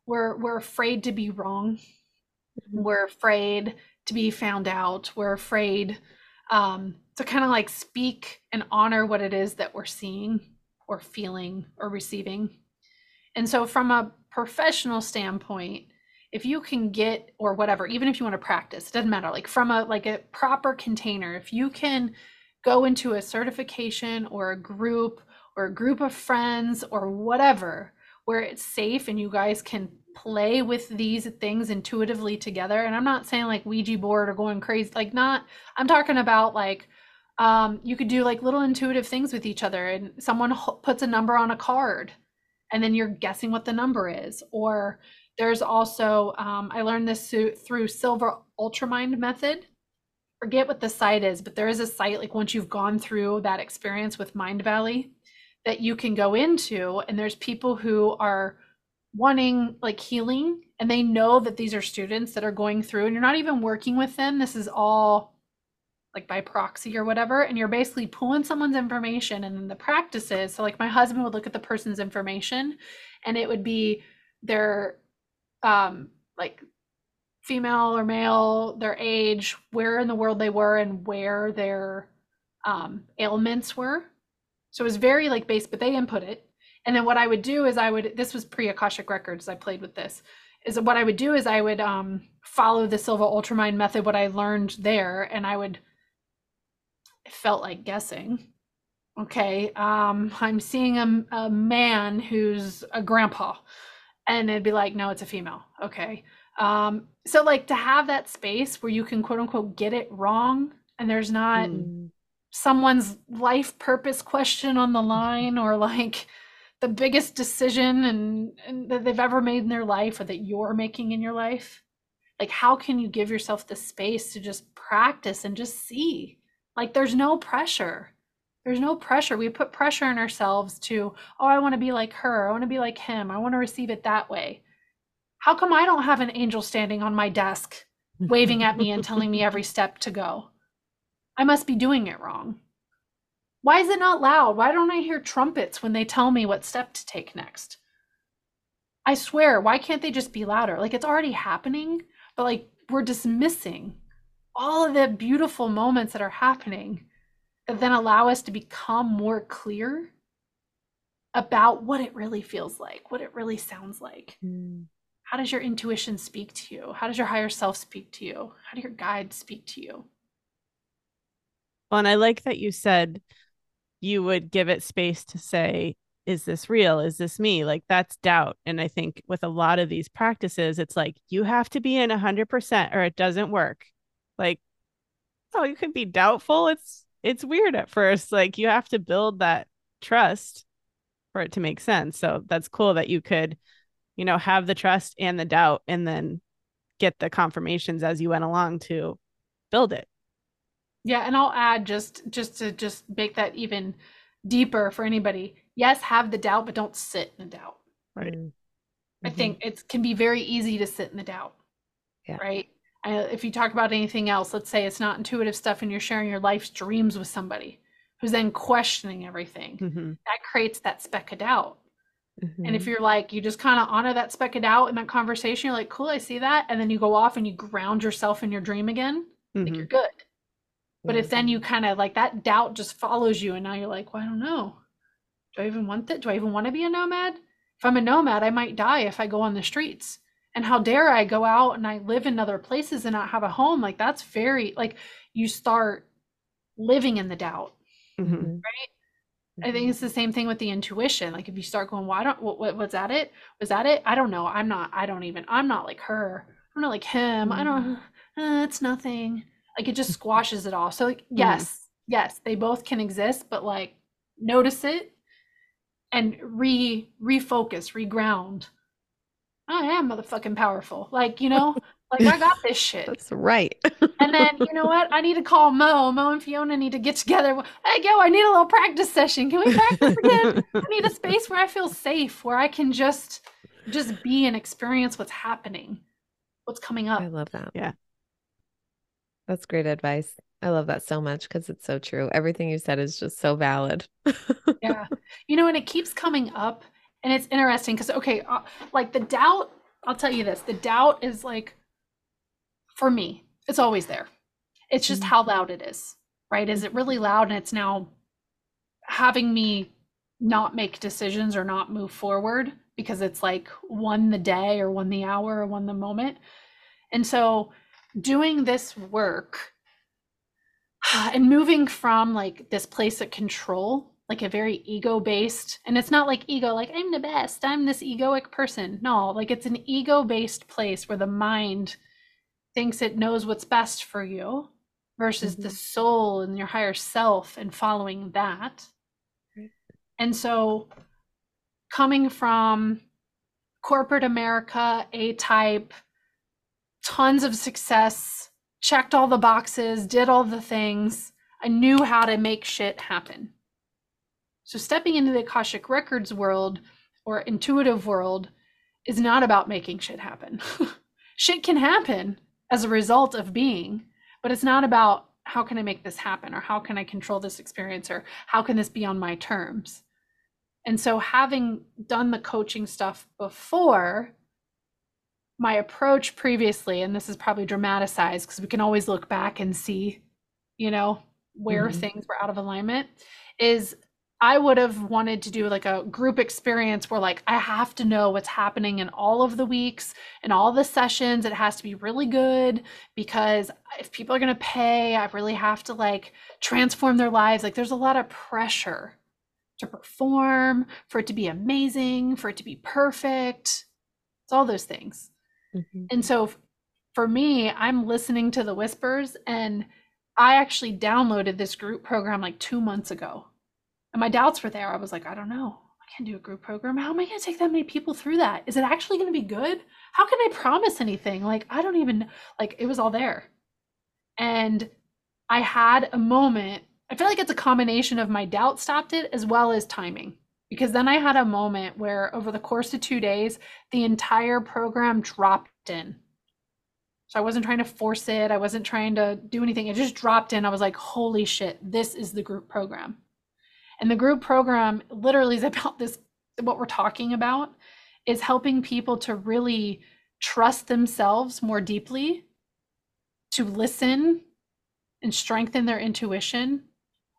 we're we're afraid to be wrong mm-hmm. we're afraid to be found out we're afraid um, to kind of like speak and honor what it is that we're seeing or feeling or receiving. And so, from a professional standpoint, if you can get or whatever, even if you want to practice, it doesn't matter. Like from a like a proper container, if you can go into a certification or a group or a group of friends or whatever where it's safe and you guys can play with these things intuitively together. And i'm not saying like ouija board or going crazy like not i'm talking about like um, you could do like little intuitive things with each other and someone puts a number on a card and then you're guessing what the number is. Or there's also um, i learned this through Silva Ultramind method. Forget what the site is but there is a site like once you've gone through that experience with Mindvalley that you can go into and there's people who are wanting like healing and they know that these are students that are going through and you're not even working with them. This is all like by proxy or whatever and you're basically pulling someone's information and then the practices so like my husband would look at the person's information and it would be their um like female or male their age where in the world they were and where their um ailments were so it was very like base but they input it and then what I would do is I would this was pre Akashic Records. I played with this. Is what I would do is I would um, follow the Silva Ultramind method, what I learned there, and I would it felt like guessing. Okay, um, I'm seeing a, a man who's a grandpa, and it'd be like, no, it's a female. Okay, um, so like to have that space where you can quote unquote get it wrong, and there's not mm. Someone's life purpose question on the line, or like the biggest decision and, and that they've ever made in their life or that you're making in your life? Like how can you give yourself the space to just practice and just see? Like there's no pressure. There's no pressure. We put pressure on ourselves to oh i want to be like her. I want to be like him. I want to receive it that way. How come i don't have an angel standing on my desk waving at me and telling me every step to go i must be doing it wrong why is it not loud? Why don't I hear trumpets when they tell me what step to take next? I swear, why can't they just be louder? Like it's already happening, but like we're dismissing all of the beautiful moments that are happening that then allow us to become more clear about what it really feels like, what it really sounds like. Mm. How does your intuition speak to you? How does your higher self speak to you? How do your guides speak to you? Well, and I like that you said you would give it space to say is this real? Is this me? Like that's doubt. And i think with a lot of these practices it's like you have to be in 100% or it doesn't work. Like oh you could be doubtful. It's it's weird at first. Like you have to build that trust for it to make sense. So that's cool that you could you know have the trust and the doubt and then get the confirmations as you went along to build it yeah, and I'll add just just to just make that even deeper for anybody. Yes, have the doubt, but don't sit in the doubt. Right. Mm-hmm. I think it can be very easy to sit in the doubt. Yeah. Right. I, if you talk about anything else, let's say it's not intuitive stuff and you're sharing your life's dreams with somebody who's then questioning everything, mm-hmm. that creates that speck of doubt. Mm-hmm. And if mm-hmm. you're like, you just kind of honor that speck of doubt in that conversation, you're like, cool, I see that. And then you go off and you ground yourself in your dream again, mm-hmm. like you're good. But if then you kind of like that doubt just follows you, and now you're like, well, I don't know. Do I even want that? Do I even want to be a nomad? If I'm a nomad, I might die if I go on the streets. And how dare I go out and I live in other places and not have a home? Like that's very like you start living in the doubt, mm-hmm. right? Mm-hmm. I think it's the same thing with the intuition. Like if you start going, well, I don't, what, what, was that it? Was that it? I don't know. I'm not, I don't even, I'm not like her. I'm not like him. Mm-hmm. I don't, mm-hmm. uh, it's nothing like it just squashes it all. So like mm-hmm. yes mm. yes they both can exist but like notice it and re refocus reground. I am motherfucking powerful. Like you know like i got this shit. That's right. And then you know what? I need to call mo. Mo and fiona need to get together. Hey yo i need a little practice session. Can we practice again? I need a space where i feel safe where i can just just be and experience what's happening what's coming up. I love that. Yeah that's great advice. I love that so much because it's so true. Everything you said is just so valid. yeah. You know, and it keeps coming up and it's interesting because, okay, uh, like the doubt, I'll tell you this the doubt is like, for me, it's always there. It's just mm-hmm. how loud it is. right? Is it really loud and it's now having me not make decisions or not move forward because it's like one the day or one the hour or one the moment. And so doing this work and moving from like this place of control, like a very ego based, and it's not like ego, like I'm the best, I'm this egoic person. No, like it's an ego based place where the mind thinks it knows what's best for you versus mm-hmm. the soul and your higher self and following that. And so coming from corporate America, A type, tons of success, checked all the boxes, did all the things. I knew how to make shit happen. So stepping into the Akashic Records world or intuitive world is not about making shit happen. shit can happen as a result of being, but it's not about how can I make this happen or how can I control this experience or how can this be on my terms. And so having done the coaching stuff before, my approach previously, and this is probably dramatized because we can always look back and see, you know, where mm-hmm. things were out of alignment, is I would have wanted to do like a group experience where like I have to know what's happening in all of the weeks and all the sessions. It has to be really good because if people are going to pay, I really have to like transform their lives. Like there's a lot of pressure to perform, for it to be amazing, for it to be perfect. It's all those things. Mm-hmm. And so for me, I'm listening to the whispers and I actually downloaded this group program like 2 months ago and my doubts were there. I was like, I don't know. I can't do a group program. How am I going to take that many people through that? Is it actually going to be good? How can I promise anything? Like, I don't even, like, it was all there. And I had a moment. I feel like it's a combination of my doubt stopped it as well as timing. Because then I had a moment where over the course of two days, the entire program dropped in. So I wasn't trying to force it. I wasn't trying to do anything. It just dropped in. I was like, holy shit, this is the group program. And the group program literally is about this what we're talking about is helping people to really trust themselves more deeply, to listen and strengthen their intuition.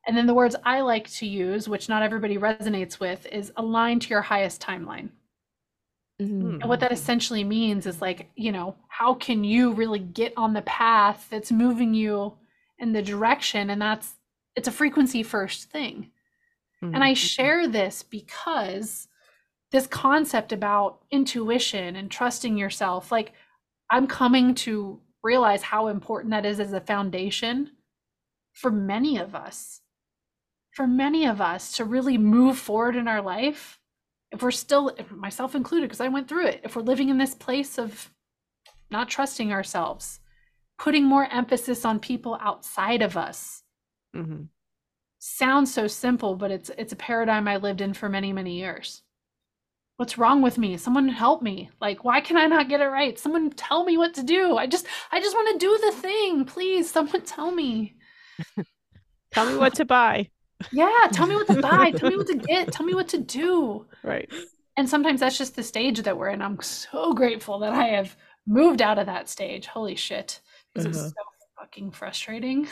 And then the words I like to use, which not everybody resonates with, is align to your highest timeline. Mm-hmm. And what that essentially means is like, you know, how can you really get on the path that's moving you in the direction? And that's, it's a frequency first thing. Mm-hmm. And I share this because this concept about intuition and trusting yourself, like I'm coming to realize how important that is as a foundation for many of us. For many of us to really move forward in our life, if we're still, myself included, because I went through it, if we're living in this place of not trusting ourselves, putting more emphasis on people outside of us, mm-hmm sounds so simple, but it's it's a paradigm I lived in for many, many years. What's wrong with me? Someone help me. Like, why can I not get it right? Someone tell me what to do. I just I just want to do the thing. Please, someone tell me. tell me what to buy. Yeah, tell me what to buy. tell me what to get. Tell me what to do. Right. And sometimes that's just the stage that we're in. I'm so grateful that I have moved out of that stage. Holy shit. Because uh-huh. it's so fucking frustrating.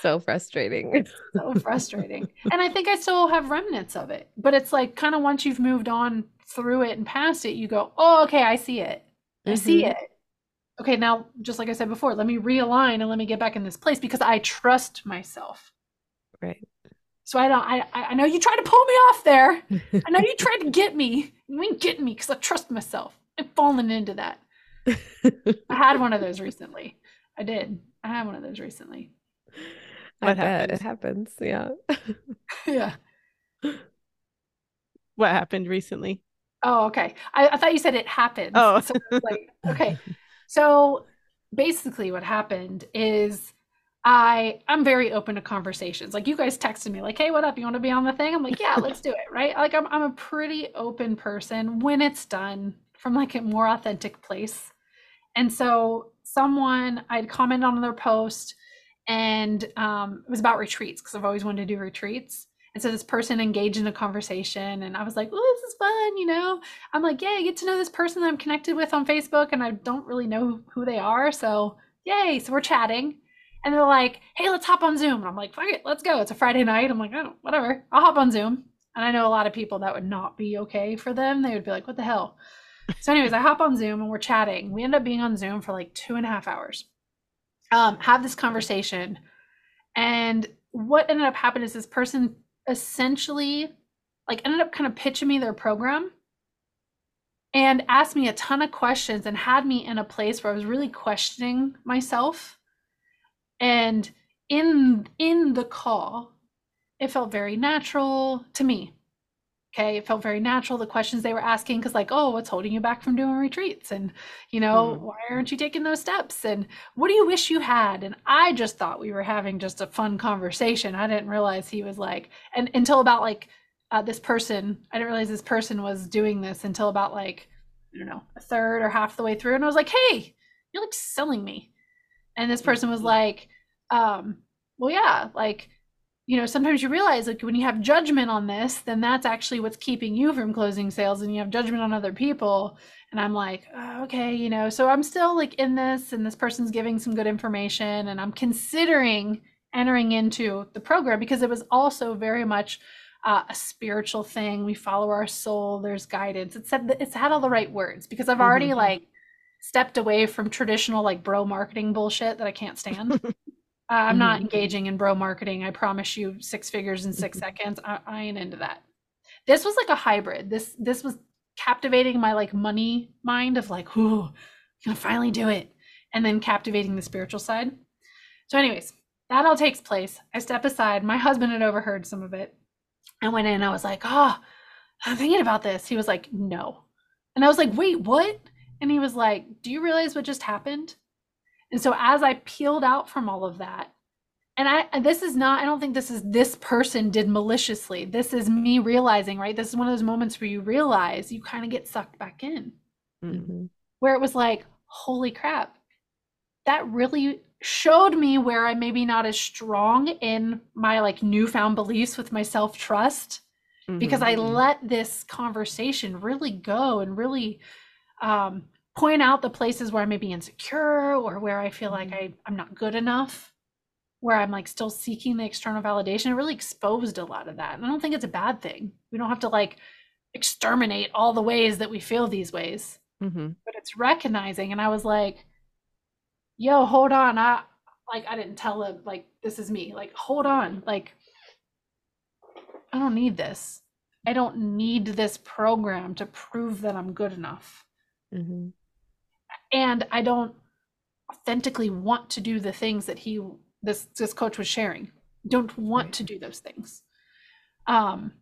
so frustrating. so frustrating. And I think I still have remnants of it. But it's like kind of once you've moved on through it and past it, you go, oh, okay, I see it. I mm-hmm. see it. Okay, now, just like I said before, let me realign and let me get back in this place because I trust myself. Right. So I don't. I I know you tried to pull me off there. I know you tried to get me. You ain't getting me because I trust myself. I've fallen into that. I had one of those recently. I did. I had one of those recently. I bet it happens. Yeah. yeah. What happened recently? Oh, okay. I, I thought you said it happened. Oh, so like, okay. So basically, what happened is I I'm very open to conversations. Like you guys texted me, like, "Hey, what up? You want to be on the thing?" I'm like, "Yeah, let's do it." Right? Like I'm I'm a pretty open person when it's done from like a more authentic place. And so someone I'd comment on their post and um, it was about retreats because I've always wanted to do retreats. And so this person engaged in a conversation, and I was like, "Oh, this is fun," you know. I'm like, "Yeah, I get to know this person that I'm connected with on Facebook, and I don't really know who they are, so yay!" So we're chatting, And they're like, hey, let's hop on Zoom. And I'm like, fuck it, let's go. It's a Friday night. I'm like, oh, whatever. I'll hop on Zoom. And I know a lot of people that would not be okay for them. They would be like, what the hell? So, anyways, I hop on Zoom and we're chatting. We end up being on Zoom for like two and a half hours. Um, have this conversation. And what ended up happening is this person essentially like ended up kind of pitching me their program and asked me a ton of questions and had me in a place where I was really questioning myself. And in in the call, it felt very natural to me. Okay, it felt very natural. The questions they were asking, because like, oh, what's holding you back from doing retreats? And you know, mm. why aren't you taking those steps? And what do you wish you had? And I just thought we were having just a fun conversation. I didn't realize he was like, and until about like uh, this person, I didn't realize this person was doing this until about like, I don't know, a third or half the way through. And I was like, hey, you're like selling me. And this person was mm-hmm. like, um, well, yeah, like, you know, sometimes you realize like when you have judgment on this, then that's actually what's keeping you from closing sales and you have judgment on other people. And I'm like, oh, okay, you know, so I'm still like in this and this person's giving some good information and I'm considering entering into the program because it was also very much uh, a spiritual thing. We follow our soul. There's guidance. It said it's had all the right words because I've already mm-hmm. like stepped away from traditional like bro marketing bullshit that I can't stand. uh, I'm mm-hmm. not engaging in bro marketing. I promise you, six figures in 6 mm-hmm. seconds. I, I ain't into that. This was like a hybrid. This this was captivating my like money mind of like, ooh, I'm gonna finally do it, and then captivating the spiritual side. So, anyways, that all takes place. I step aside. My husband had overheard some of it. I went in I was like, oh, I'm thinking about this. He was like, no. And I was like, wait, what? And he was like, do you realize what just happened? And so as I peeled out from all of that, and I this is not, I don't think this is this person did maliciously. This is me realizing, right? This is one of those moments where you realize you kind of get sucked back in. Mm-hmm. Where it was like, holy crap, that really showed me where I maybe not as strong in my like newfound beliefs with my self trust mm-hmm. because I mm-hmm. let this conversation really go and really um, point out the places where I may be insecure or where I feel mm-hmm. like I, I'm not good enough, where I'm like still seeking the external validation. It really exposed a lot of that. And I don't think it's a bad thing. We don't have to like exterminate all the ways that we feel these ways, mm-hmm. but it's recognizing. And I was like, yo, hold on. I like I didn't tell him like this is me. Like, hold on. Like I don't need this. I don't need this program to prove that I'm good enough. Mm-hmm. And I don't authentically want to do the things that he this this coach was sharing. Don't want right. to do those things. Um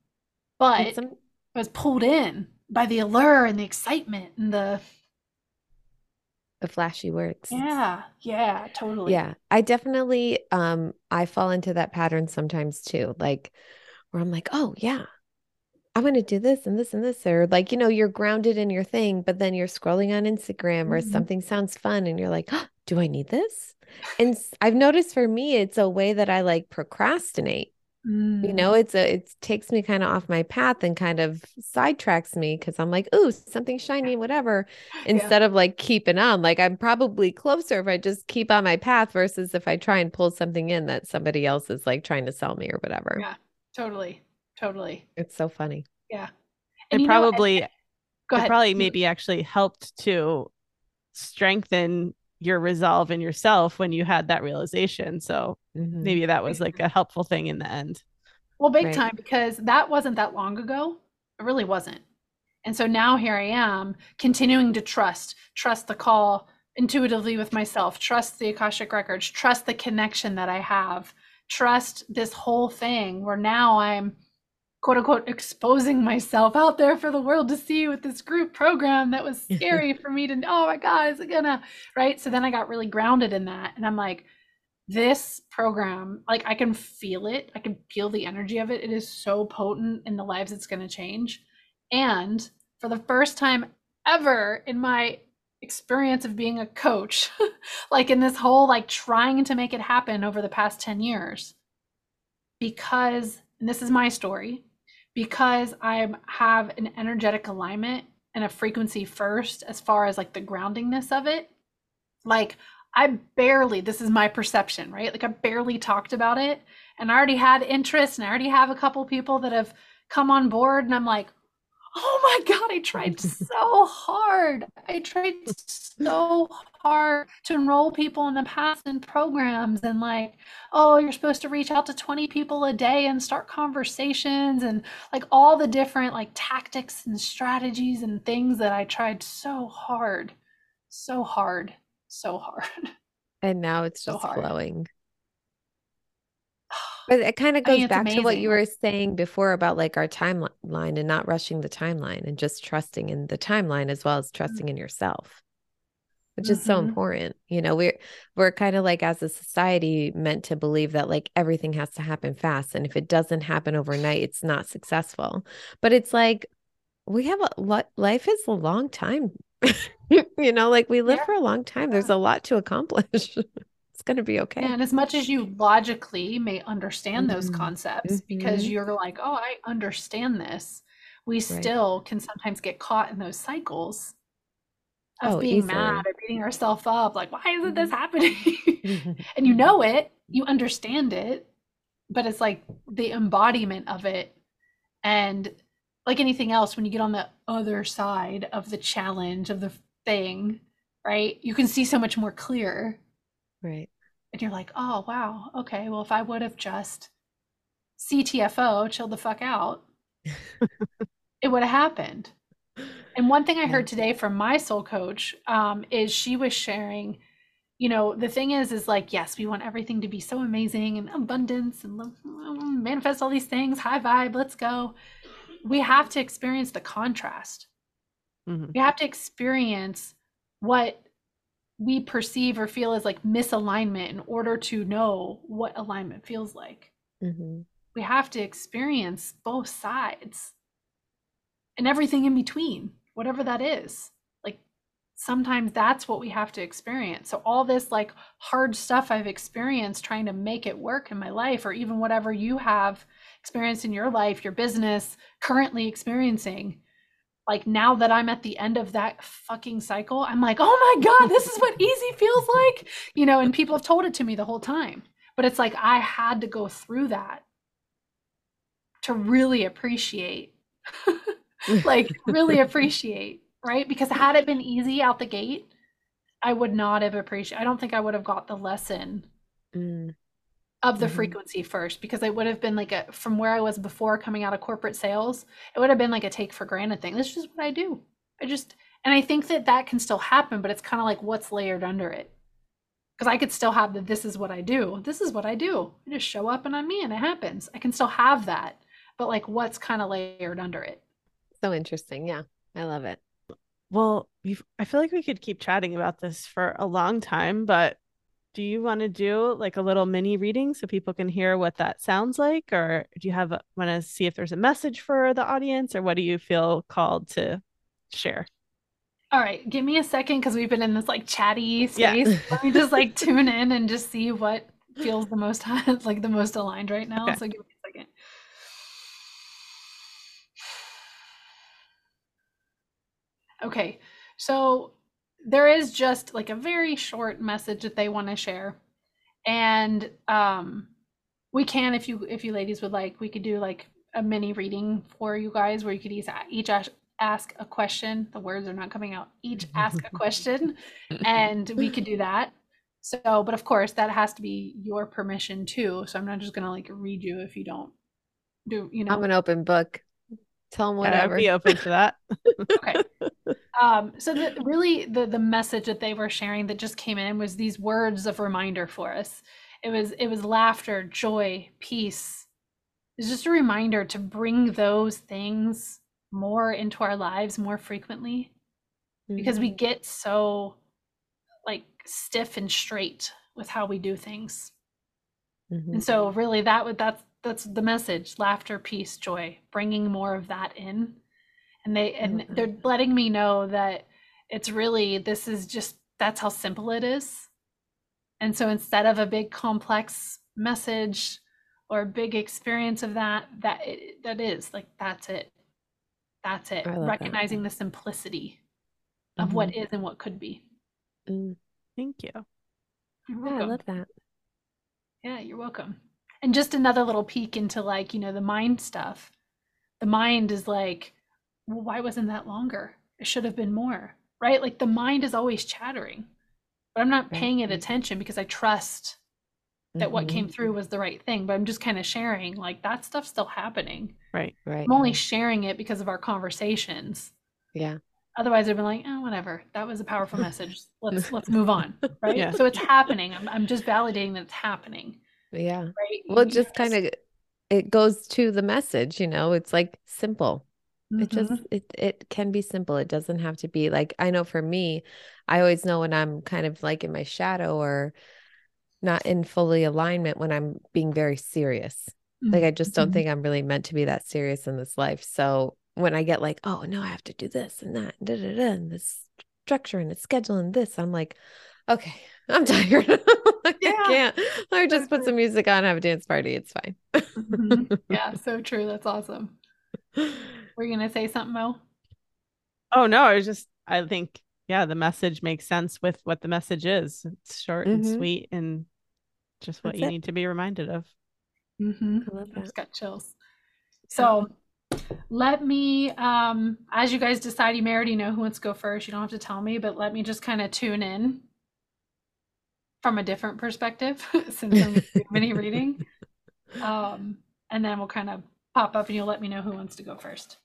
but some... I was pulled in by the allure and the excitement and the the flashy words. Yeah. Yeah, totally. Yeah. I definitely um I fall into that pattern sometimes too. Like where I'm like, "Oh, yeah. I'm going to do this and this and this or like, you know, you're grounded in your thing, but then you're scrolling on Instagram or mm-hmm. something sounds fun and you're like, oh, "Do I need this?" And I've noticed for me it's a way that I like procrastinate Mm. You know, it's a it takes me kind of off my path and kind of sidetracks me because I'm like, ooh, something shiny, whatever. Instead yeah. of like keeping on. Like I'm probably closer if I just keep on my path versus if I try and pull something in that somebody else is like trying to sell me or whatever. Yeah, totally. Totally. It's so funny. Yeah. And it probably know, go ahead. it probably maybe actually helped to strengthen your resolve in yourself when you had that realization. So mm-hmm. maybe that was like a helpful thing in the end. Well, big right. time because that wasn't that long ago. It really wasn't. And so now here I am continuing to trust, trust the call intuitively with myself, trust the Akashic records, trust the connection that I have, trust this whole thing where now I'm quote unquote exposing myself out there for the world to see with this group program that was scary for me to oh my god is it gonna right? So then i got really grounded in that and i'm like this program like i can feel it. I can feel the energy of it. It is so potent in the lives it's going to change. And for the first time ever in my experience of being a coach like in this whole like trying to make it happen over the past 10 years because and this is my story because I have an energetic alignment and a frequency first as far as like the groundingness of it. Like I barely, this is my perception, right? Like I barely talked about it and I already had interest and I already have a couple people that have come on board and I'm like, oh my God, I tried so hard. I tried so hard to enroll people in the past in programs and like, oh, you're supposed to reach out to 20 people a day and start conversations and like all the different like tactics and strategies and things that I tried so hard, so hard so hard. And now it's so just hard. flowing. But it kind of goes back amazing. to what you were saying before about like our timeline and not rushing the timeline and just trusting in the timeline as well as mm-hmm. trusting mm-hmm. in yourself, which mm-hmm. is so mm-hmm. important. You know, we're we're kind of like as a society meant to believe that like everything has to happen fast, and if it doesn't happen overnight, it's not successful. But it's like we have a lot. Life is a long time you know, like we live yeah. for a long time. There's a lot to accomplish. it's going to be okay. And as much as you logically may understand mm-hmm. those concepts mm-hmm. because you're like, oh, I understand this, we right. still can sometimes get caught in those cycles of oh, being easily. mad or beating ourselves up. Like, why isn't this mm-hmm. happening? and you know it, you understand it, but it's like the embodiment of it. And like anything else, when you get on the other side of the challenge of the thing, right? You can see so much more clear. Right. And you're like, oh, wow. Okay. Well, if I would have just CTFO, chilled the fuck out, it would have happened. And one thing I heard today from my soul coach um, is she was sharing, you know, the thing is, is like, yes, we want everything to be so amazing and abundance and manifest all these things, high vibe, let's go we have to experience the contrast. Mm-hmm. We have to experience what we perceive or feel as like misalignment in order to know what alignment feels like. Mm-hmm. We have to experience both sides and everything in between, whatever that is. Like sometimes that's what we have to experience. So, all this like hard stuff I've experienced trying to make it work in my life, or even whatever you have experience in your life, your business, currently experiencing. Like now that I'm at the end of that fucking cycle, I'm like, oh my God, this is what easy feels like. You know, and people have told it to me the whole time. But it's like I had to go through that to really appreciate, like, really appreciate, right? Because had it been easy out the gate, I would not have appreciated, I don't think I would have got the lesson. Mm of the mm-hmm. frequency first because it would have been like a from where I was before coming out of corporate sales, it would have been like a take for granted thing. This is just what I do. I just and I think that that can still happen, but it's kind of like what's layered under it. Because I could still have that this is what I do. This is what I do. I just show up and I'm me and it happens. I can still have that, but like what's kind of layered under it. So interesting. Yeah. I love it. Well, we've I feel like we could keep chatting about this for a long time, but do you want to do like a little mini reading so people can hear what that sounds like? Or do you have want to see if there's a message for the audience? Or what do you feel called to share? All right give me a second because we've been in this like chatty space. Yeah. let me just like tune in and just see what feels the most like the most aligned right now. Okay. so give me a second. Okay so there is just like a very short message that they want to share. And um we can if you if you ladies would like we could do like a mini reading for you guys where you could each, each ask, ask a question. The words are not coming out. Each ask a question and we could do that. So but of course that has to be your permission too. So i'm not just gonna like read you if you don't do you know. I'm an open book tell them whatever yeah, I'd be open to that okay um, so the, really the the message that they were sharing that just came in was these words of reminder for us. It was it was laughter, joy, peace. It's just a reminder to bring those things more into our lives more frequently mm-hmm. because we mm-hmm. get so like stiff and straight with how we do things. Mm-hmm. And so really that would that's that's the message laughter peace joy bringing more of that in and they and mm-hmm. they're letting me know that it's really this is just that's how simple it is and so instead of a big complex message or a big experience of that that it, that is like that's it that's it recognizing that. the simplicity of mm-hmm. what is and what could be mm. thank you Yeah, I love that. Yeah, you're welcome. And just another little peek into like, you know, the mind stuff. The mind is like, well, why wasn't that longer? It should have been more, right? Like the mind is always chattering, but I'm not paying it attention because I trust that what came mm-hmm. through was the right thing. But I'm just kind of sharing, like that stuff's still happening. Right, right. I'm only sharing it because of our conversations. Yeah. Otherwise, I'd be like, oh, whatever. That was a powerful message. Let's let's move on. Right. Yeah. So it's happening. I'm I'm just validating that it's happening. Yeah. Right. Well, just kind of it goes to the message, you know, it's like simple. Mm-hmm. It just it it can be simple. It doesn't have to be like I know for me, I always know when I'm kind of like in my shadow or not in fully alignment when I'm being very serious. Mm-hmm. Like I just don't mm-hmm. think I'm really meant to be that serious in this life. So when I get like, oh no, I have to do this and that, and, da, da, da, and this structure and it's scheduling this, I'm like, okay, I'm tired. like, yeah. I can't. I just put some music on, have a dance party. It's fine. mm-hmm. Yeah, so true. That's awesome. Were you gonna say something, Mo? Oh no, I was just I think yeah, the message makes sense with what the message is. It's short mm-hmm. and sweet and just what That's you it. need to be reminded of. Mm-hmm. I love that. Just got chills. So let me um as you guys decide you may already know who wants to go first. You don't have to tell me, but let me just kind of tune in from a different perspective since I'm mini reading. Um, and then we'll kind of pop up and you'll let me know who wants to go first.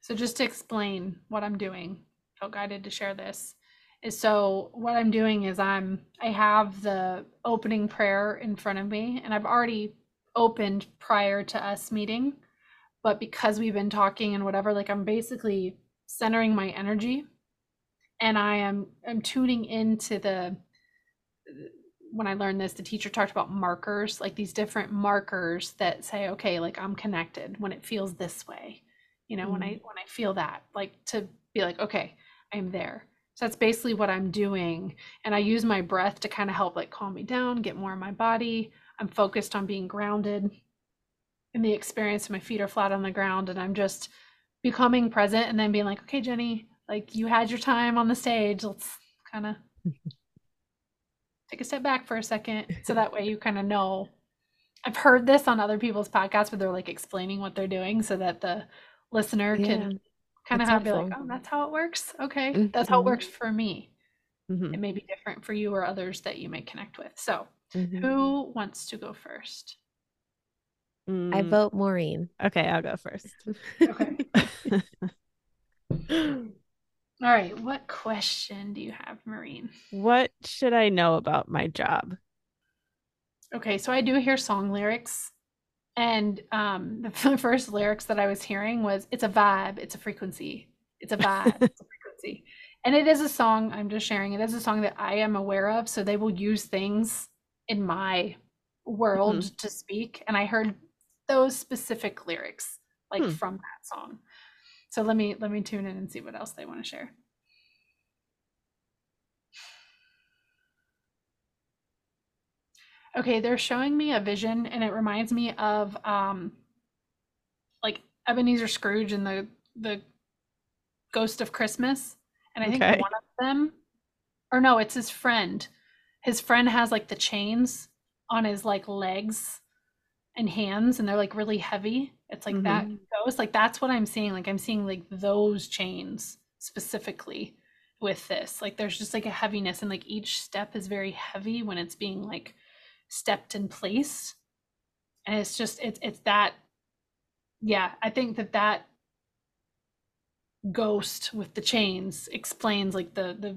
So just to explain what I'm doing, felt guided to share this. Is so what I'm doing is I'm I have the opening prayer in front of me and I've already opened prior to us meeting but because we've been talking and whatever like i'm basically centering my energy and i am i'm tuning into the when i learned this the teacher talked about markers like these different markers that say okay like i'm connected when it feels this way you know mm-hmm. when i when i feel that like to be like okay i'm there. So that's basically what i'm doing. And i use my breath to kind of help like calm me down get more in my body. I'm focused on being grounded in the experience my feet are flat on the ground and i'm just becoming present and then being like okay Jeni like you had your time on the stage. Let's kind of take a step back for a second so that way you kind of know. I've heard this on other people's podcasts where they're like explaining what they're doing so that the listener yeah, can kind of have be like oh that's how it works? Okay. Mm-hmm. that's how it works for me. Mm-hmm. it may be different for you or others that you may connect with. So mm-hmm. who wants to go first Mm. I vote Maureen. Okay, I'll go first. okay. All right. What question do you have, Maureen? What should I know about my job? Okay, so I do hear song lyrics. And um, the first lyrics that I was hearing was it's a vibe, it's a frequency. It's a vibe, it's a frequency. And it is a song, I'm just sharing, it is a song that I am aware of. So they will use things in my world mm-hmm. to speak. And I heard those specific lyrics like hmm. from that song so let me let me tune in and see what else they want to share okay they're showing me a vision and it reminds me of um like ebenezer scrooge and the the ghost of christmas and i okay. think one of them or no it's his friend his friend has like the chains on his like legs and hands and they're like really heavy. It's like mm-hmm. that goes like that's what I'm seeing. Like I'm seeing like those chains specifically with this. Like there's just like a heaviness and like each step is very heavy when it's being like stepped in place. And it's just it's it's that yeah, I think that that ghost with the chains explains like the the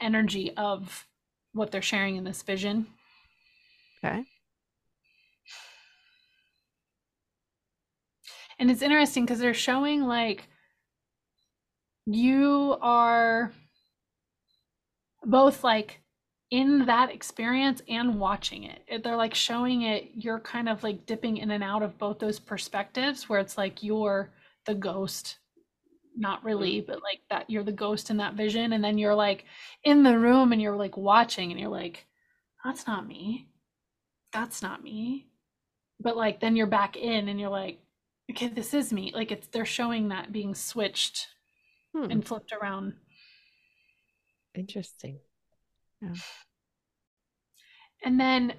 energy of what they're sharing in this vision. Okay. And it's interesting because they're showing like you are both like in that experience and watching it. They're like showing it, you're kind of like dipping in and out of both those perspectives where it's like you're the ghost, not really, mm-hmm. but like that you're the ghost in that vision. And then you're like in the room and you're like watching and you're like, that's not me. That's not me. But like then you're back in and you're like, okay, this is me. Like it's they're showing that being switched hmm. and flipped around. Interesting. Yeah. And then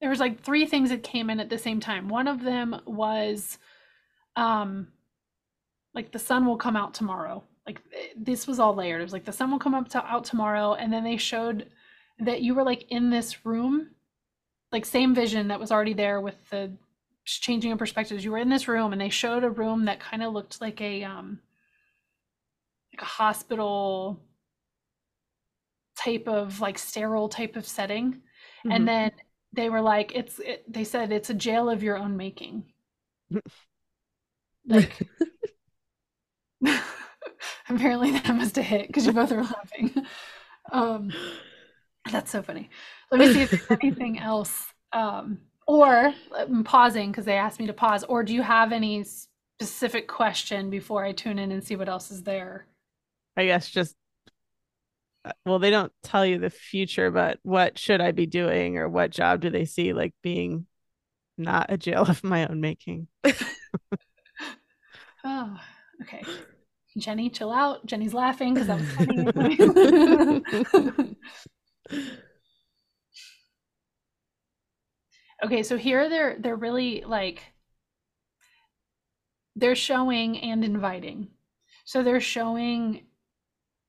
there was like three things that came in at the same time. One of them was um like the sun will come out tomorrow. Like this was all layered. It was like the sun will come up to, out tomorrow and then they showed that you were like in this room like same vision that was already there with the changing of perspectives. You were in this room and they showed a room that kind of looked like a um like a hospital type of like sterile type of setting. Mm-hmm. And then they were like it's it, they said it's a jail of your own making. like apparently that must have hit because you both are laughing. Um that's so funny. Let me see if there's anything else. Um, or I'm pausing because they asked me to pause. Or do you have any specific question before I tune in and see what else is there? I guess just uh, well, they don't tell you the future, but what should I be doing or what job do they see like being not a jail of my own making? oh, okay. Jeni, chill out. Jeni's laughing because that was funny. okay, so here they're they're really like they're showing and inviting. So they're showing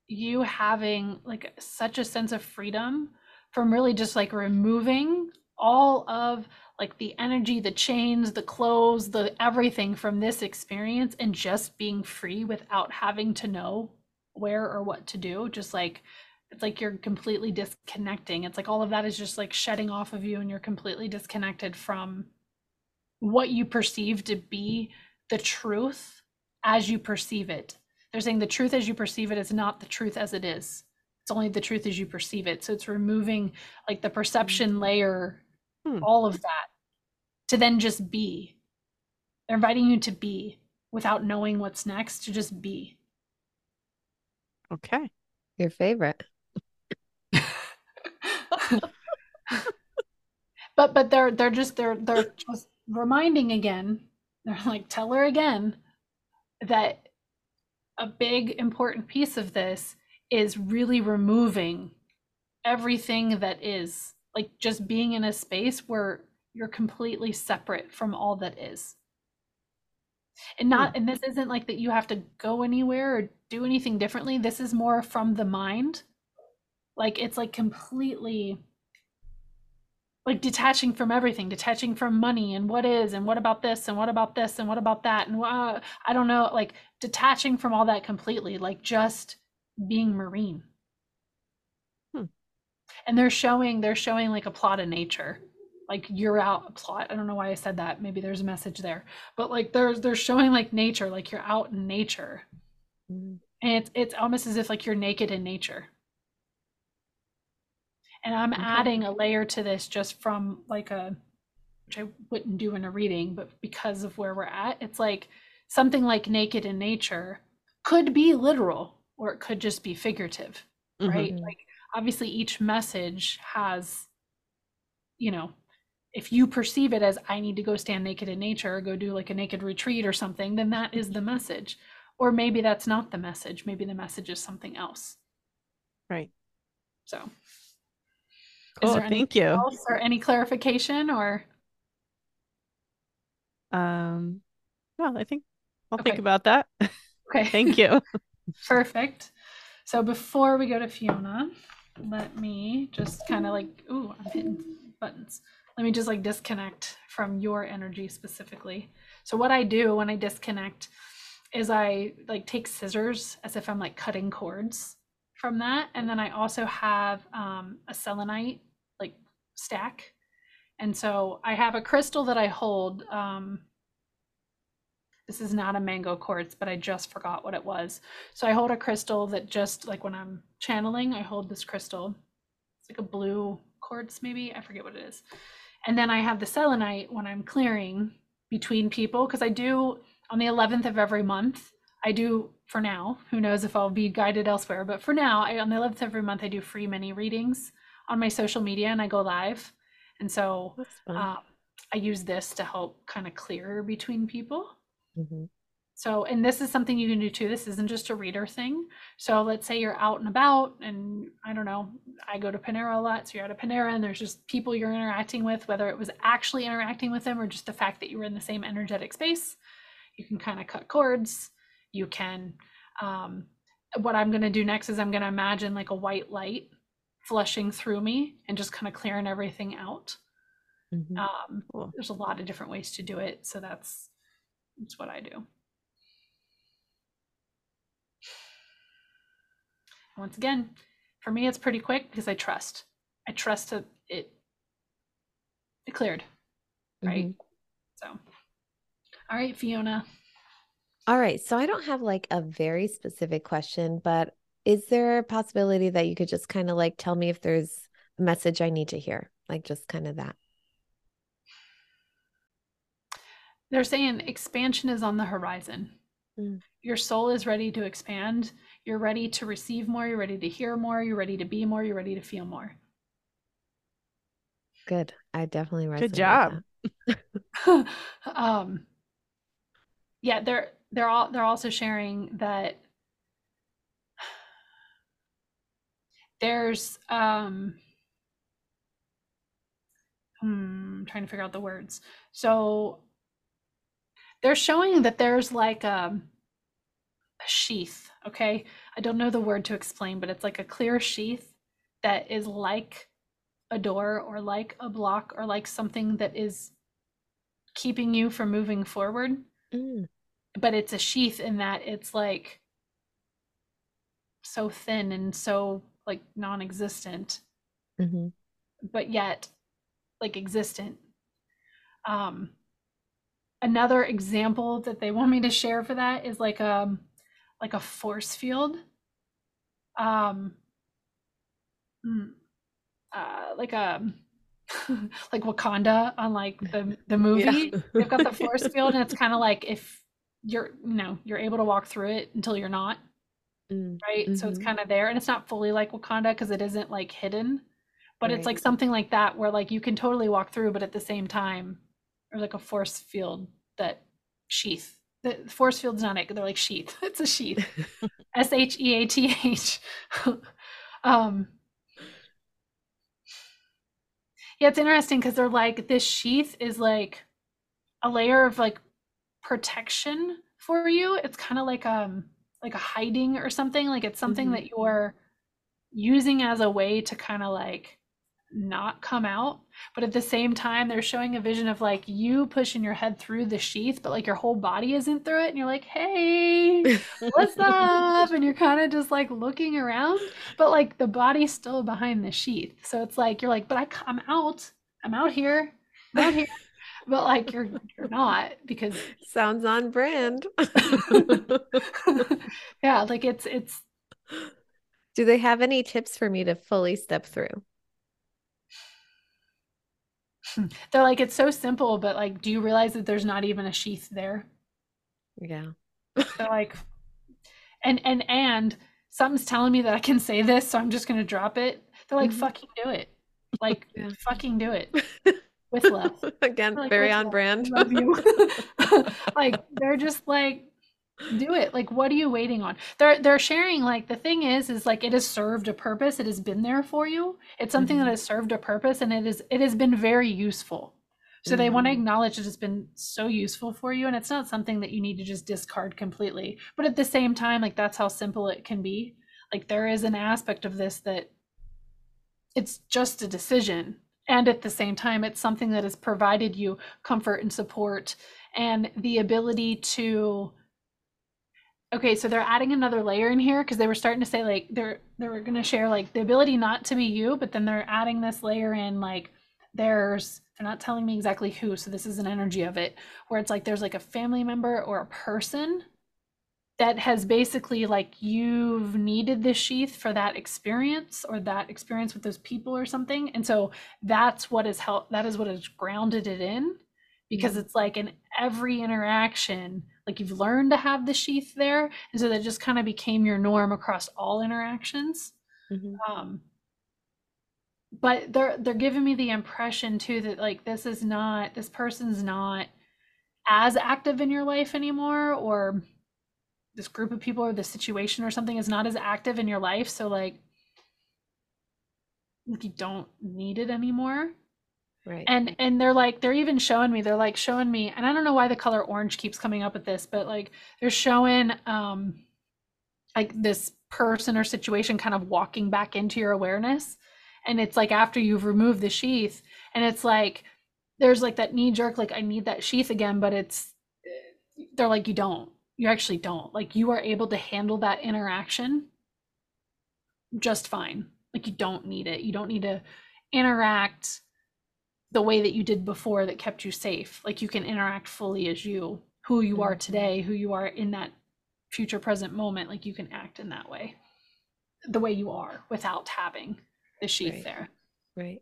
you having like such a sense of freedom from really just like removing all of like the energy, the chains, the clothes, the everything from this experience and just being free without having to know where or what to do. Just like it's like you're completely disconnecting. It's like all of that is just like shedding off of you and you're completely disconnected from what you perceive to be the truth as you perceive it. They're saying the truth as you perceive it is not the truth as it is. It's only the truth as you perceive it. So it's removing like the perception hmm. layer, hmm. all of that, to then just be. They're inviting you to be without knowing what's next, to just be. Okay. Your favorite. But but they're they're just they're they're just reminding again. They're like tell her again that a big important piece of this is really removing everything that is like just being in a space where you're completely separate from all that is and not and this isn't like that you have to go anywhere or do anything differently this is more from the mind like it's like completely like detaching from everything detaching from money and what is and what about this and what about this and what about that and uh, i don't know like detaching from all that completely like just being marine. Hmm. and they're showing they're showing like a plot of nature. Like you're out a plot i don't know why i said that maybe there's a message there. But like there's they're showing like nature like you're out in nature. Mm. and it's it's almost as if like you're naked in nature and i'm okay. adding a layer to this just from like a which i wouldn't do in a reading but because of where we're at it's like something like naked in nature could be literal or it could just be figurative mm-hmm. right? Like obviously each message has you know if you perceive it as i need to go stand naked in nature or go do like a naked retreat or something then that is the message. Or maybe that's not the message. Maybe the message is something else. Right. So Cool. Thank you. Else or any clarification or? Um, well, I think I'll okay. think about that. Okay. Thank you. Perfect. So before we go to Fiona, let me just kind of like, ooh, I'm hitting buttons. Let me just like disconnect from your energy specifically. So what I do when I disconnect is I like take scissors as if I'm like cutting cords from that. And then I also have um, a selenite stack. And so I have a crystal that I hold. Um, this is not a mango quartz, but I just forgot what it was. So I hold a crystal that just like when I'm channeling, I hold this crystal. It's like a blue quartz, maybe. I forget what it is. And then I have the selenite when I'm clearing between people because I do on the 11th of every month. I do for now. Who knows if I'll be guided elsewhere, but for now, I, on the 11th of every month, I do free mini readings on my social media and I go live. And so um, I use this to help kind of clear between people. Mm-hmm. So, and this is something you can do too. This isn't just a reader thing. So, let's say you're out and about, and I don't know, I go to Panera a lot. So, you're at a Panera and there's just people you're interacting with, whether it was actually interacting with them or just the fact that you were in the same energetic space. You can kind of cut cords. You can, um, what I'm going to do next is I'm going to imagine like a white light flushing through me and just kind of clearing everything out. Mm-hmm. Um, cool. There's a lot of different ways to do it. So, that's, that's what I do. Once again, for me, it's pretty quick because I trust. I trust that it it cleared, right? Mm-hmm. So, all right, Fiona. All right. So I don't have like a very specific question, but is there a possibility that you could just kind of like tell me if there's a message I need to hear? Like just kind of that. They're saying expansion is on the horizon. Mm. Your soul is ready to expand. You're ready to receive more. You're ready to hear more. You're ready to be more. You're ready to feel more. Good. I definitely read that. Good job. um, yeah, they're they're all they're also sharing that there's um hmm, I'm trying to figure out the words. So they're showing that there's like a, um, a sheath okay i don't know the word to explain but it's like a clear sheath that is like a door or like a block or like something that is keeping you from moving forward mm. but it's a sheath in that it's like so thin and so like non-existent mm-hmm. but yet like existent um another example that they want me to share for that is like um like a force field um hmm, uh like a like Wakanda on like the the movie. Yeah. They've got the force field, and it's kind of like if you're you know you're able to walk through it until you're not, mm. right? Mm-hmm. So it's mm-hmm. kind of there, and it's not fully like Wakanda because it isn't like hidden, but right. it's like something like that where like you can totally walk through, but at the same time, or like a force field that sheath the force field's not it. They're like sheath. It's a sheath. S H E A T H. Um. Yeah, it's interesting because they're like this sheath is like a layer of like protection for you. It's kind of like um like a hiding or something. Like it's something mm-hmm. that you're using as a way to kind of like not come out but at the same time they're showing a vision of like you pushing your head through the sheath but like your whole body isn't through it and you're like hey what's up and you're kind of just like looking around but like the body's still behind the sheath so it's like you're like but I, i'm out i'm out here i'm out here but like you're you're not because sounds on brand yeah like it's it's do they have any tips for me to fully step through They're like, it's so simple, but like, do you realize that there's not even a sheath there? Yeah. They're like, and and and something's telling me that I can say this, so I'm just gonna drop it. They're like, mm-hmm. fucking do it. Like, yeah. fucking do it. With love. Again, like, very on love. brand. Love you. like they're just like, do it like what are you waiting on they're they're sharing like the thing is is like it has served a purpose it has been there for you it's something mm-hmm. that has served a purpose and it is it has been very useful so mm-hmm. they want to acknowledge that it's been so useful for you and it's not something that you need to just discard completely but at the same time like that's how simple it can be like there is an aspect of this that it's just a decision and at the same time it's something that has provided you comfort and support and the ability to okay so they're adding another layer in here because they were starting to say like they're they were going to share like the ability not to be you but then they're adding this layer in like there's they're not telling me exactly who so this is an energy of it where it's like there's like a family member or a person that has basically like you've needed this sheath for that experience or that experience with those people or something and so that's what is help that is what has grounded it in because mm-hmm. it's like in every interaction like you've learned to have the sheath there and so that just kind of became your norm across all interactions mm-hmm. um, but they're they're giving me the impression too that like this is not this person's not as active in your life anymore or this group of people or this situation or something is not as active in your life so like like you don't need it anymore. Right. And and they're like they're even showing me they're like showing me and i don't know why the color orange keeps coming up with this but like they're showing um like this person or situation kind of walking back into your awareness and it's like after you've removed the sheath and it's like there's like that knee jerk like i need that sheath again but it's they're like you don't you actually don't. Like you are able to handle that interaction just fine. Like you don't need it. You don't need to interact the way that you did before that kept you safe. Like you can interact fully as you who you are mm-hmm. today who you are in that future present moment. Like you can act in that way the way you are without having the sheath right. there. Right.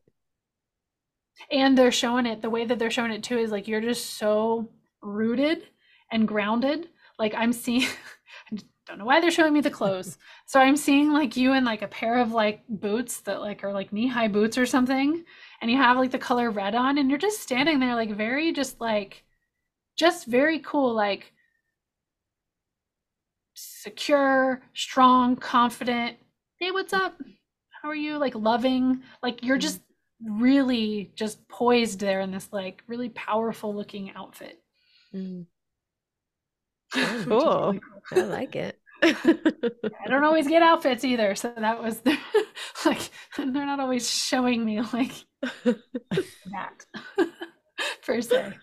And they're showing it the way that they're showing it too is like you're just so rooted and grounded like i'm seeing i don't know why they're showing me the clothes. So i'm seeing like you in like a pair of like boots that like are like knee-high boots or something and you have like the color red on and you're just standing there like very just like just very cool like secure strong confident hey what's up? How are you? Like loving like you're just really just poised there in this like really powerful looking outfit. Mm. Cool i like it I don't always get outfits either, so that was the, like they're not always showing me like that per se.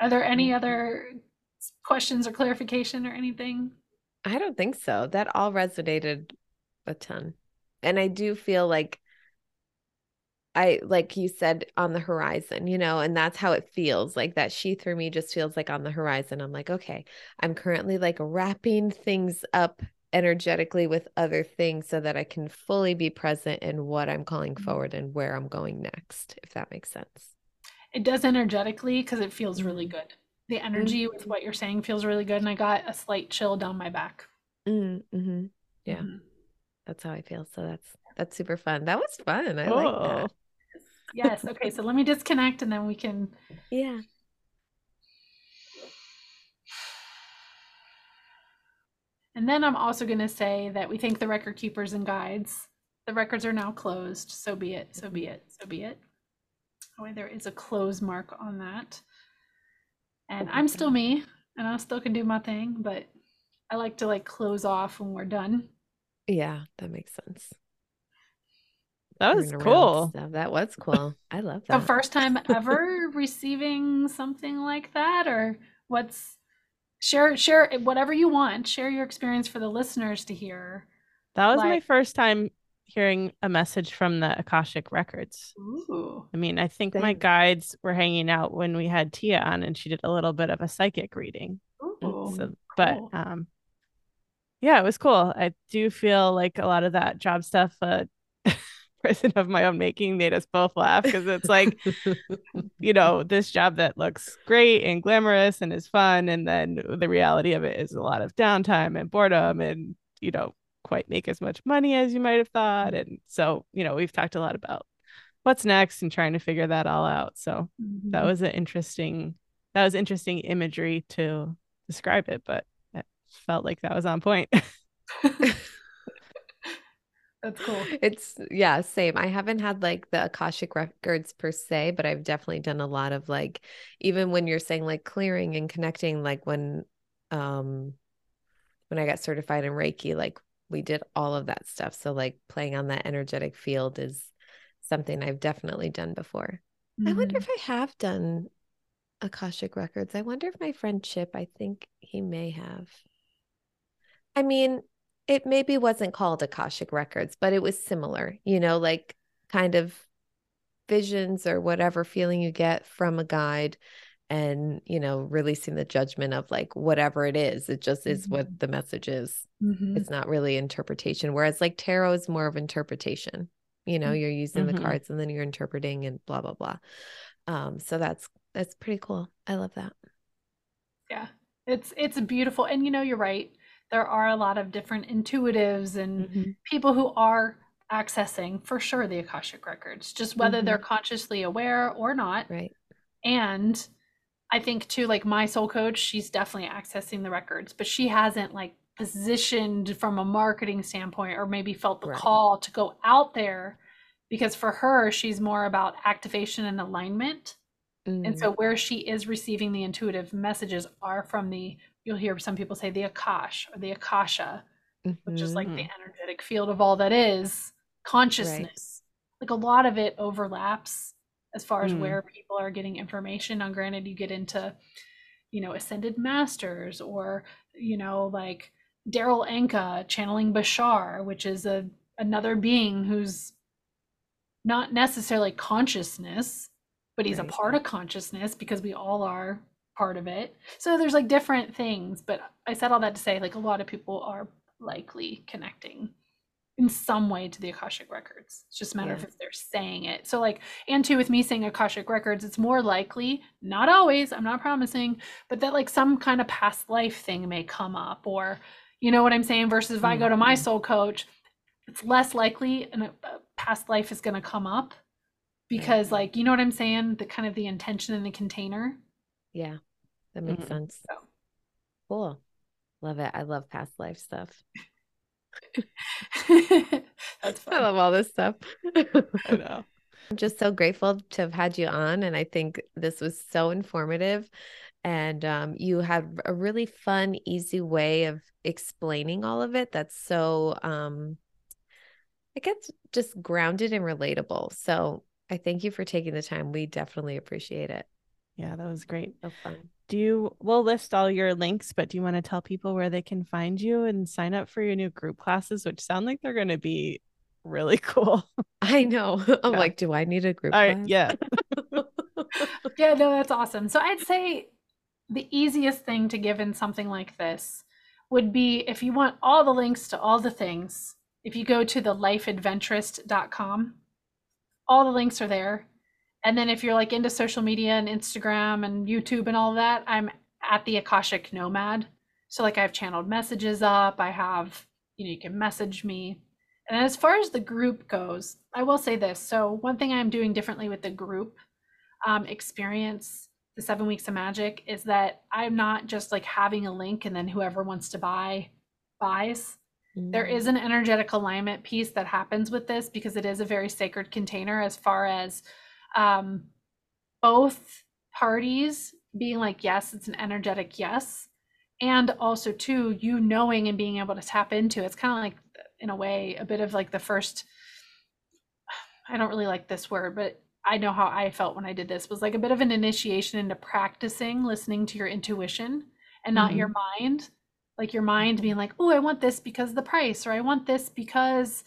Are there any mm-hmm. other questions or clarification or anything? I don't think so. That all resonated a ton. And I do feel like I like you said on the horizon, you know, and that's how it feels. Like that sheath for me just feels like on the horizon. I'm like, okay, I'm currently like wrapping things up energetically with other things so that I can fully be present in what I'm calling mm-hmm. forward and where I'm going next, if that makes sense. It does energetically because it feels really mm-hmm. good. The energy mm-hmm. with what you're saying feels really good. And I got a slight chill down my back. Mm-hmm. Yeah. Mm-hmm. That's how I feel. So that's that's super fun. That was fun. I like that. Yes. Okay. So let me disconnect and then we can. Yeah. And then I'm also going to say that we thank the record keepers and guides. The records are now closed. So be it. So be it. So be it. Oh, there is a close mark on that. And I'm still me and I still can do my thing, but I like to like close off when we're done. Yeah, that makes sense. That was cool. Stuff. That was cool. I love that. The first time ever receiving something like that, or what's share share whatever you want. Share your experience for the listeners to hear. That was like, my first time hearing a message from the Akashic records. Ooh. I mean, I think my guides were hanging out when we had Tia on and she did a little bit of a psychic reading. Ooh, so, but um yeah, it was cool. I do feel like a lot of that job stuff uh person of my own making made us both laugh because it's like you know this job that looks great and glamorous and is fun and then the reality of it is a lot of downtime and boredom and you know quite make as much money as you might have thought. And so you know we've talked a lot about what's next and trying to figure that all out. So mm-hmm. that was an interesting that was interesting imagery to describe it but it felt like that was on point That's cool. It's yeah, same. I haven't had like the Akashic records per se, but I've definitely done a lot of like even when you're saying like clearing and connecting like when um when I got certified in Reiki, like we did all of that stuff. So like playing on that energetic field is something I've definitely done before. Mm-hmm. I wonder mm-hmm. if I have done Akashic records. I wonder if my friend Chip, I think he may have. I mean, it maybe wasn't called Akashic Records, but it was similar, you know, like kind of visions or whatever feeling you get from a guide and, you know, releasing the judgment of like whatever it is. It just is mm-hmm. what the message is. Mm-hmm. It's not really interpretation. Whereas like tarot is more of interpretation. You know, you're using mm-hmm. the cards and then you're interpreting and blah blah blah. Um, so that's that's pretty cool. I love that. Yeah. It's it's beautiful. And you know, you're right there are a lot of different intuitives and mm-hmm. people who are accessing for sure the akashic records just whether mm-hmm. they're consciously aware or not right and I think too, like my soul coach, she's definitely accessing the records, but she hasn't like positioned from a marketing standpoint or maybe felt the right. call to go out there because for her, she's more about activation and alignment. Mm. And so where she is receiving the intuitive messages are from the, you'll hear some people say the Akash or the Akasha, mm-hmm. which is like the mm-hmm. energetic field of all that is consciousness. Right. Like a lot of it overlaps as far as mm. where people are getting information. On granted, you get into, you know, ascended masters or, you know, like Darryl Anka channeling Bashar, which is a another being who's not necessarily consciousness, but he's right. a part of consciousness because we all are part of it. So there's like different things, but I said all that to say like a lot of people are likely connecting in some way to the Akashic records. It's just a matter yeah. of if they're saying it. So like and too with me saying Akashic records, it's more likely, not always, I'm not promising, but that like some kind of past life thing may come up or you know what I'm saying versus if I go to my mm-hmm. soul coach, it's less likely and a past life is going to come up because like you know what I'm saying, the kind of the intention in the container. Yeah. That makes mm-hmm. sense. So. Cool. Love it. I love past life stuff. That's fun. I love all this stuff. I know. I'm just so grateful to have had you on. And I think this was so informative. And um, you had a really fun, easy way of explaining all of it that's so, um, I guess, just grounded and relatable. So I thank you for taking the time. We definitely appreciate it. Yeah, that was great. So fun. Do you, we'll list all your links, but do you want to tell people where they can find you and sign up for your new group classes, which sound like they're going to be really cool? I know. I'm yeah. like, do I need a group? All right. Yeah. yeah, no, that's awesome. So I'd say the easiest thing to give in something like this would be if you want all the links to all the things, if you go to the lifeadventurist.com, all the links are there. And then if you're like into social media and Instagram and YouTube and all that, I'm at the Akashic Nomad. So like I've channeled messages up, I have, you know, you can message me. And as far as the group goes, I will say this. So one thing I'm doing differently with the group um, experience, the seven weeks of magic, is that I'm not just like having a link and then whoever wants to buy buys. Mm. There is an energetic alignment piece that happens with this because it is a very sacred container as far as um, both parties being like, yes, it's an energetic yes. And also, too, you knowing and being able to tap into it's kind of like, in a way, a bit of like the first. I don't really like this word, but I know how I felt when I did this was like a bit of an initiation into practicing listening to your intuition and not mm-hmm. your mind. Like your mind being like, oh, I want this because the price, or I want this because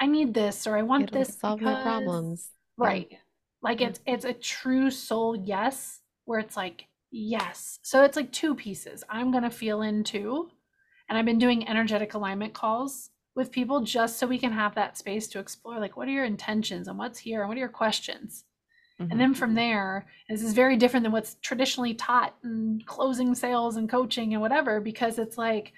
I need this, or I want It'll this solve because... my problems. Right. Yeah. Like it's it's a true soul yes, where it's like yes. So it's like two pieces. I'm gonna feel in into, and I've been doing energetic alignment calls with people just so we can have that space to explore like what are your intentions and what's here and what are your questions. Mm-hmm. And then from there, this is very different than what's traditionally taught in closing sales and coaching and whatever, because it's like,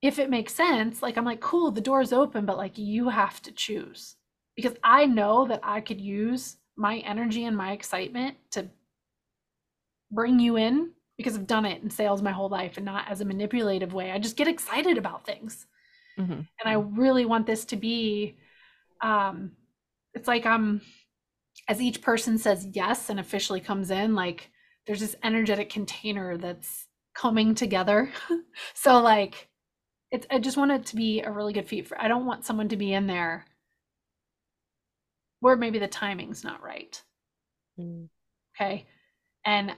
if it makes sense, like I'm like, cool, the door's open, but like you have to choose because I know that I could use my energy and my excitement to bring you in because I've done it in sales my whole life and not as a manipulative way. I just get excited about things. Mm-hmm. And I really want this to be um it's like I'm as each person says yes and officially comes in like there's this energetic container that's coming together. so like it's I just want it to be a really good feat for I don't want someone to be in there or maybe the timing's not right. Mm. Okay. And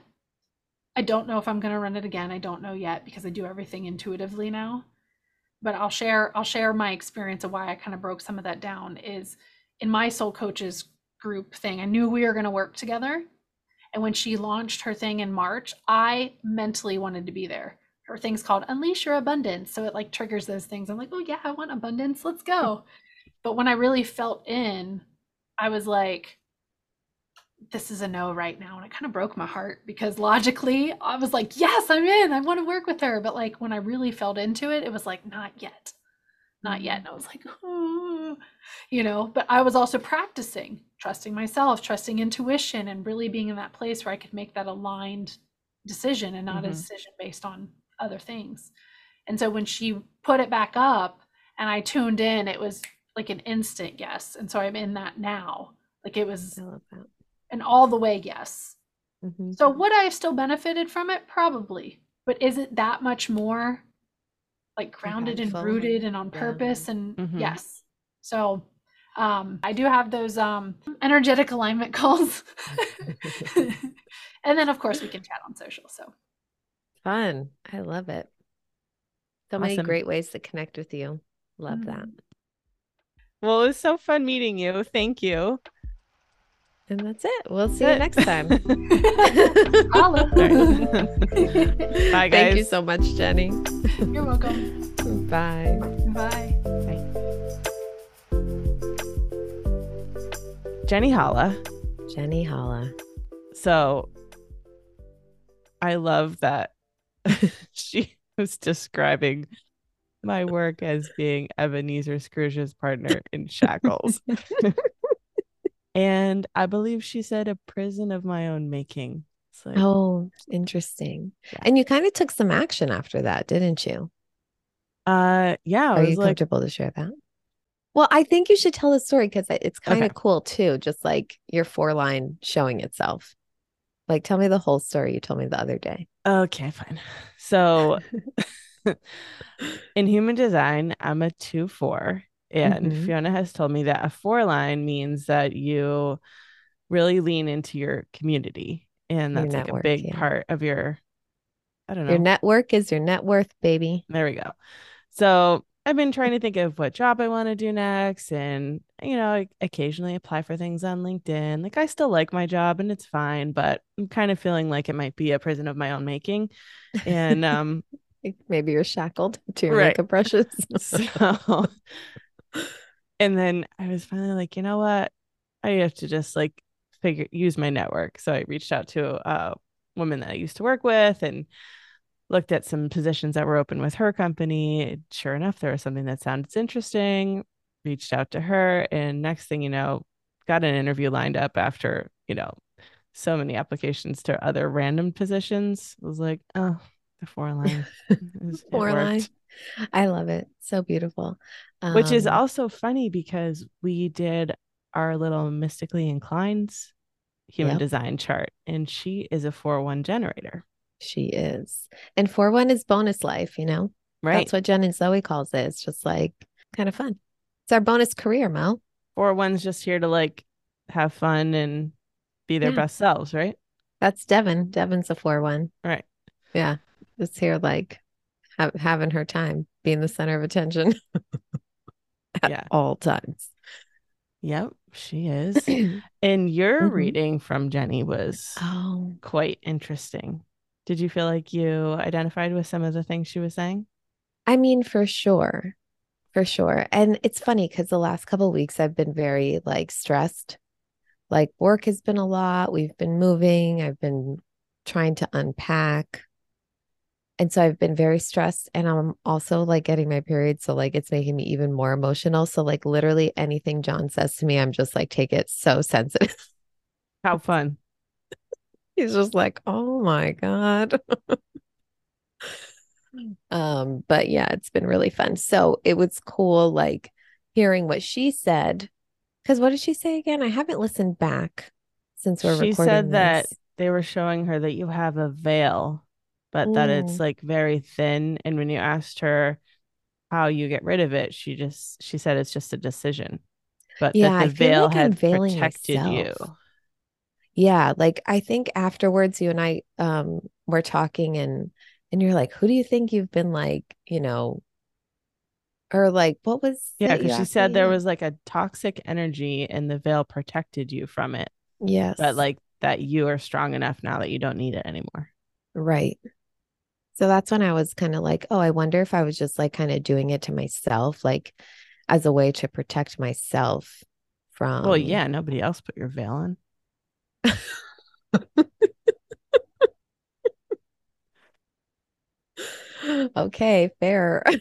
I don't know if I'm going to run it again. I don't know yet because I do everything intuitively now. But I'll share I'll share my experience of why I kind of broke some of that down is in my soul coaches group thing. I knew we were going to work together. And when she launched her thing in March, I mentally wanted to be there. Her thing's called Unleash Your Abundance. So it like triggers those things. I'm like, oh, yeah, I want abundance. Let's go. But when I really felt in I was like, this is a no right now. And it kind of broke my heart because logically I was like, yes, I'm in. I want to work with her. But like when I really felt into it, it was like, not yet. not yet. And I was like, oh, you know, but I was also practicing trusting myself, trusting intuition, and really being in that place where I could make that aligned decision and not mm-hmm. a decision based on other things. And so when she put it back up and I tuned in, it was like an instant yes. And so I'm in that now. Like it was an all the way yes. Mm-hmm. So would I have still benefited from it? Probably. But is it that much more like grounded and rooted and on purpose? Yeah. And mm-hmm. yes. So um I do have those um energetic alignment calls. and then of course we can chat on social. So fun. I love it. So awesome. many great ways to connect with you. Love mm-hmm. that. Well, it was so fun meeting you. Thank you. And that's it. We'll see you next time. Bye, guys. Thank you so much, Jeni. You're welcome. Bye. Bye. Bye. Jeni Holla. Jeni Holla. So I love that she was describing my work as being Ebenezer Scrooge's partner in shackles. and I believe she said a prison of my own making. Like, oh, interesting. Yeah. And you kind of took some action after that, didn't you? Uh, yeah. Are you like... comfortable to share that? Well, I think you should tell the story because it's kind of okay. cool too. Just like your four line showing itself. Like, tell me the whole story you told me the other day. Okay, fine. So, in human design, I'm a two four, and mm-hmm. Fiona has told me that a four line means that you really lean into your community. And that's like a big yeah. part of your, I don't know. Your network is your net worth, baby. There we go. So I've been trying to think of what job I want to do next. And, you know, I occasionally apply for things on LinkedIn. Like I still like my job and it's fine, but I'm kind of feeling like it might be a prison of my own making. And um maybe you're shackled to your right. makeup brushes. so and then I was finally like, you know what? I have to just like figure use my network. So I reached out to a woman that I used to work with and looked at some positions that were open with her company. Sure enough, there was something that sounded interesting. Reached out to her, and next thing you know, got an interview lined up after, you know, so many applications to other random positions. I was like, oh, the four line. four line. I love it. So beautiful. Um, Which is um, also funny because we did our little mystically inclined human yep. design chart, and she is a 4 1 generator. She is. And 4 1 is bonus life, you know? Right. That's what Jenna Zoe calls it. It's just like kind of fun. It's our bonus career, Mel. 4 1's just here to like have fun and be their yeah. best selves, right? That's Devin. Devin's a 4 1. Right. Yeah. Just here like ha- having her time, being the center of attention at yeah. all times. Yep, she is. and your mm-hmm. reading from Jeni was oh. quite interesting. Did you feel like you identified with some of the things she was saying? I mean, for sure. For sure. And it's funny because the last couple weeks I've been very like stressed. Like work has been a lot. We've been moving. I've been trying to unpack and so I've been very stressed and I'm also like getting my period. So like it's making me even more emotional. So like literally anything John says to me, I'm just like, take it so sensitive. How fun. He's just like, oh my God. um, but yeah, it's been really fun. So it was cool like hearing what she said. Cause what did she say again? I haven't listened back since we're she recording. She said this. that they were showing her that you have a veil but mm. that it's like very thin. And when you asked her how you get rid of it, she just she said it's just a decision. But yeah, that the veil like had protected myself. you. Yeah, like I think afterwards you and I um were talking and and you're like, who do you think you've been like, you know, or like what was yeah because she said there was like a toxic energy and the veil protected you from it yes but like that you are strong enough now that you don't need it anymore right so that's when I was kind of like, oh, I wonder if I was just like kind of doing it to myself, like as a way to protect myself from. Well, yeah, nobody else put your veil on. okay, fair.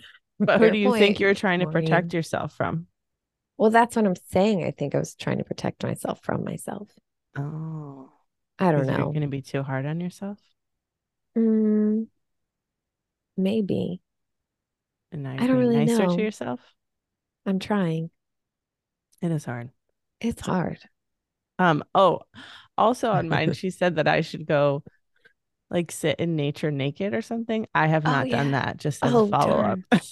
But who do you think you're trying to protect yourself from? Well, that's what I'm saying. I think I was trying to protect myself from myself. Oh. I don't know. You're going to be too hard on yourself? Mm, maybe. And now I don't really nicer know. to yourself? I'm trying. It is hard. It's hard. Um, oh, also on mine, she said that I should go like sit in nature naked or something. I have oh, not oh, yeah. done that. Just as oh, a follow up.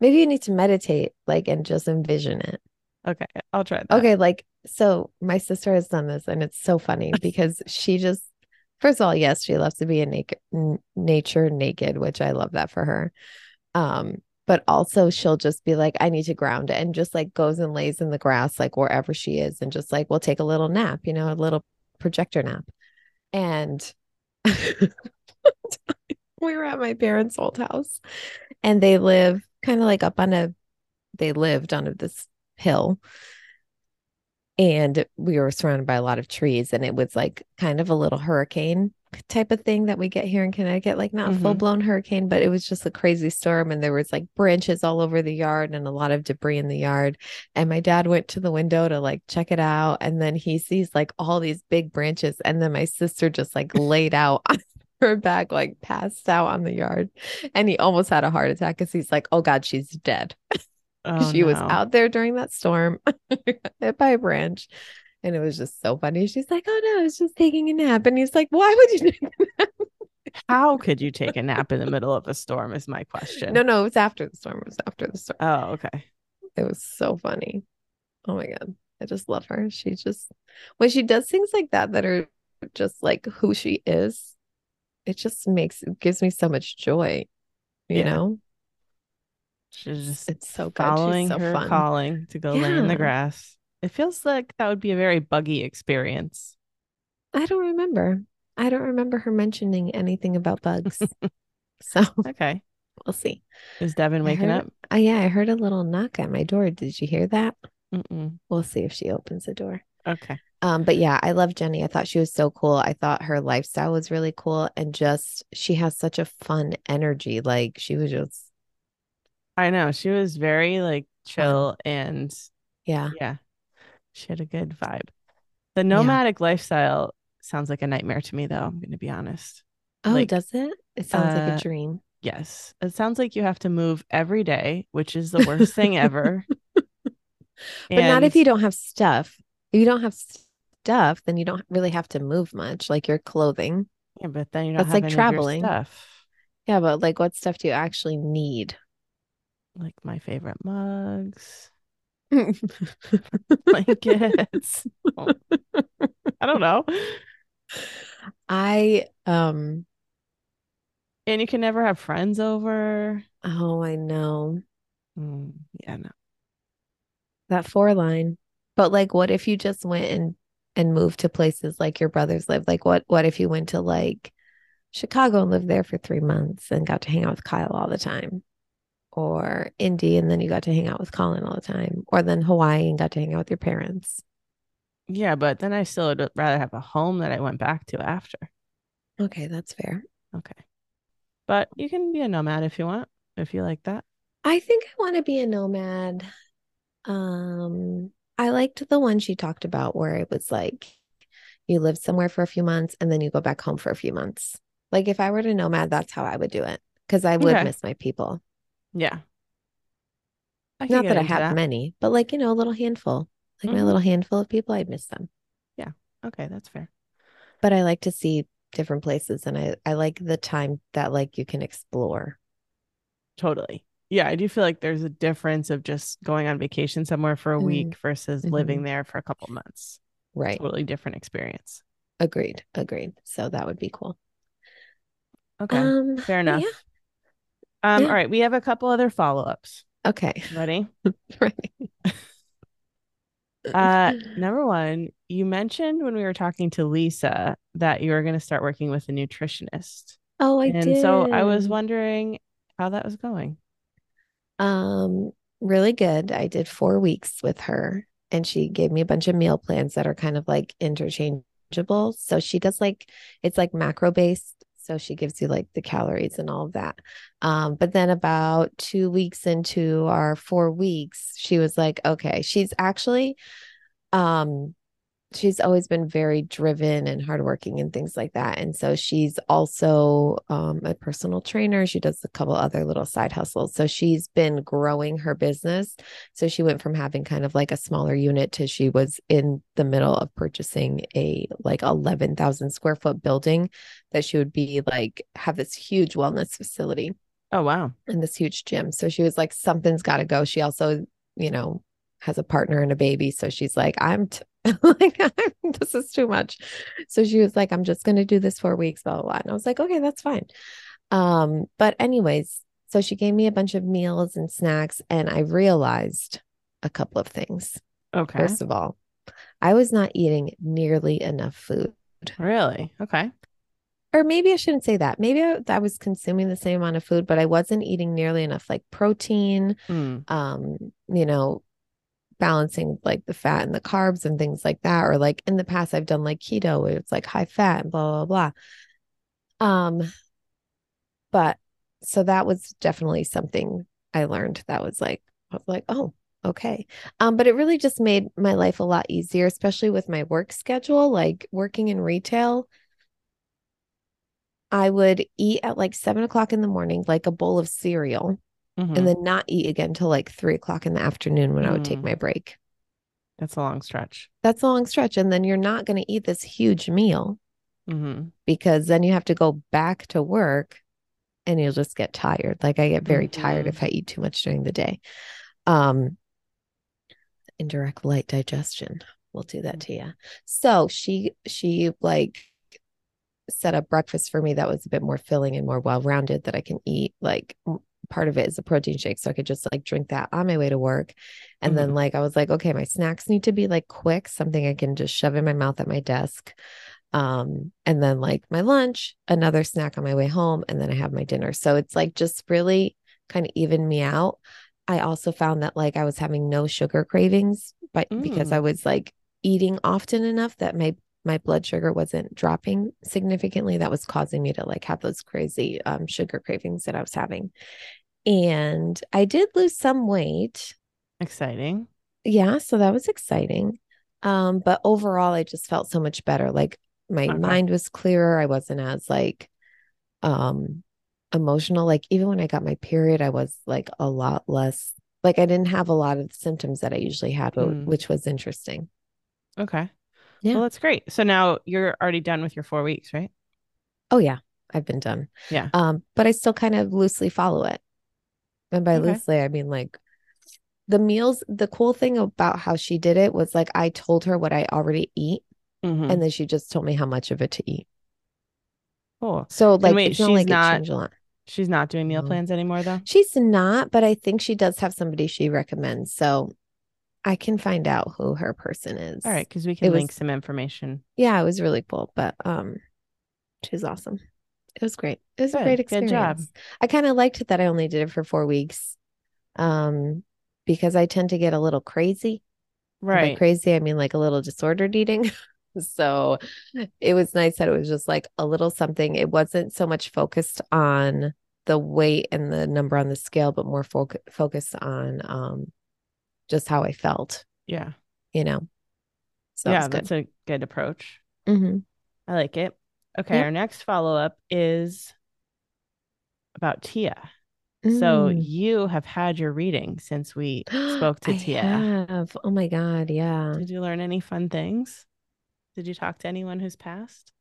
Maybe you need to meditate, like, and just envision it. Okay, I'll try that. Okay, like, so my sister has done this, and it's so funny because she just, first of all, yes, she loves to be in naked, nature naked, which I love that for her. Um, but also she'll just be like, I need to ground and just like goes and lays in the grass, like wherever she is, and just like, we'll take a little nap, you know, a little projector nap. And we were at my parents' old house, and they live kind of like up on a they lived on this hill and we were surrounded by a lot of trees and it was like kind of a little hurricane type of thing that we get here in Connecticut like not mm-hmm. full blown hurricane but it was just a crazy storm and there was like branches all over the yard and a lot of debris in the yard and my dad went to the window to like check it out and then he sees like all these big branches and then my sister just like laid out on her back, like passed out on the yard. And he almost had a heart attack because he's like, oh God, she's dead. Oh, she no. was out there during that storm, hit by a branch. And it was just so funny. She's like, oh no, I was just taking a nap. And he's like, why would you take a nap? How could you take a nap in the middle of a storm? Is my question. No, no, it was after the storm. It was after the storm. Oh, okay. It was so funny. Oh my God. I just love her. She just, when she does things like that, that are just like who she is, it just makes it gives me so much joy you yeah. know she's just it's so following so her fun. calling to go yeah. lay in the grass it feels like that would be a very buggy experience i don't remember i don't remember her mentioning anything about bugs so okay we'll see is devin waking heard, up uh, yeah i heard a little knock at my door did you hear that Mm-mm. we'll see if she opens the door okay um, but yeah, I love Jeni. I thought she was so cool. I thought her lifestyle was really cool and just she has such a fun energy. Like she was just I know. She was very like chill and yeah. Yeah. She had a good vibe. The nomadic yeah. lifestyle sounds like a nightmare to me though, I'm gonna be honest. Oh, like, does it? It sounds uh, like a uh, dream. Yes. It sounds like you have to move every day, which is the worst thing ever. but and... not if you don't have stuff. If you don't have stuff, then you don't really have to move much, like your clothing. Yeah, but then you don't That's like traveling stuff. Yeah, but like what stuff do you actually need? Like my favorite mugs. blankets. I don't know. I um and you can never have friends over. Oh, I know. Mm, yeah, no. That four line. But like what if you just went and and moved to places like your brothers live? Like what what if you went to like Chicago and lived there for 3 months and got to hang out with Kyle all the time? Or Indy and then you got to hang out with Colin all the time, or then Hawaii and got to hang out with your parents. Yeah, but then I still would rather have a home that I went back to after. Okay, that's fair. Okay. But you can be a nomad if you want, if you like that. I think I want to be a nomad. Um I liked the one she talked about where it was like you live somewhere for a few months and then you go back home for a few months. Like if I were to nomad, that's how I would do it because I would okay. miss my people. Yeah. Not that I have that. many, but like, you know, a little handful, like mm-hmm. my little handful of people, I'd miss them. Yeah. Okay. That's fair. But I like to see different places and I, I like the time that like you can explore. Totally yeah, I do feel like there's a difference of just going on vacation somewhere for a mm week versus mm-hmm. living there for a couple months. Right. Totally different experience. Agreed. Agreed. So that would be cool. Okay. Um, Fair enough. Yeah. Um, yeah. all right. We have a couple other follow-ups. Okay. Ready? Ready. uh number one, you mentioned when we were talking to Lisa that you were going to start working with a nutritionist. Oh, I did. and did. so I was wondering how that was going. Um, really good. I did four weeks with her and she gave me a bunch of meal plans that are kind of like interchangeable. So she does like it's like macro based. So she gives you like the calories and all of that. Um, but then about two weeks into our four weeks, she was like, okay, she's actually um she's always been very driven and hardworking and things like that. And so she's also um, a personal trainer. She does a couple other little side hustles. So she's been growing her business. So she went from having kind of like a smaller unit to she was in the middle of purchasing a like 11,000 square foot building that she would be like have this huge wellness facility. Oh, wow. And this huge gym. So she was like, something's got to go. She also, you know, has a partner and a baby. So she's like, I'm t- like, this is too much. So she was like, I'm just going to do this for weeks, blah, blah, blah. And I was like, okay, that's fine. Um, but anyways, so she gave me a bunch of meals and snacks, and I realized a couple of things. Okay. First of all, I was not eating nearly enough food. Really? Okay. Or maybe I shouldn't say that. Maybe I, I was consuming the same amount of food, but I wasn't eating nearly enough like protein, mm. um, you know, balancing like the fat and the carbs and things like that. Or like in the past, I've done like keto, where it's like high fat and blah, blah, blah. Um, but so that was definitely something I learned that was like, was like, oh, okay. Um, but it really just made my life a lot easier, especially with my work schedule, like working in retail. I would eat at like seven o'clock in the morning, like a bowl of cereal mm-hmm. and then not eat again till like three o'clock in the afternoon when mm. I would take mm. my break. That's a long stretch. That's a long stretch. And then you're not going to eat this huge meal mm-hmm. because then you have to go back to work and you'll just get tired. Like I get very mm-hmm. tired if I eat too much during the day. Um, indirect light digestion will do that to you. So she, she like set up breakfast for me that was a bit more filling and more well rounded that I can eat like part of it is a protein shake. So I could just like drink that on my way to work. And mm-hmm. then like I was like, okay, my snacks need to be like quick, something I can just shove in my mouth at my desk. Um, and then like my lunch, another snack on my way home, and then I have my dinner. So it's like just really kind of even me out. I also found that like I was having no sugar cravings, but mm. because I was like eating often enough that my my blood sugar wasn't dropping significantly that was causing me to like have those crazy um, sugar cravings that i was having and I did lose some weight. Exciting. Yeah, so that was exciting. Um, but overall I just felt so much better. Like my okay. mind was clearer. I wasn't as like um emotional. Like even when I got my period, I was like a lot less like I didn't have a lot of symptoms that I usually had, mm. which was interesting. Okay. Yeah. Well, that's great. So now you're already done with your four weeks, right? Oh yeah. I've been done. Yeah. Um, but I still kind of loosely follow it. And by okay. loosely, I mean like the meals. The cool thing about how she did it was like I told her what I already eat, mm-hmm. and then she just told me how much of it to eat. Cool. So like wait, it's not like not, a lot. She's not doing meal plans anymore though. She's not, but I think she does have somebody she recommends. So I can find out who her person is. All right, because we can it link was, some information. Yeah, it was really cool. But um she's awesome. It was great. It was Good. a great experience. Good job. I kind of liked it that I only did it for four weeks. Um, because I tend to get a little crazy. Right. By crazy, I mean like a little disordered eating. so it was nice that it was just like a little something. It wasn't so much focused on the weight and the number on the scale, but more fo- focused on um just how I felt. Yeah. You know. So yeah, that's a good approach. Mm-hmm. I like it. Okay, yep. our next follow up is about Tia. Mm. So you have had your reading since we spoke to I Tia. Have. Oh my god, yeah. Did you learn any fun things? Did you talk to anyone who's passed?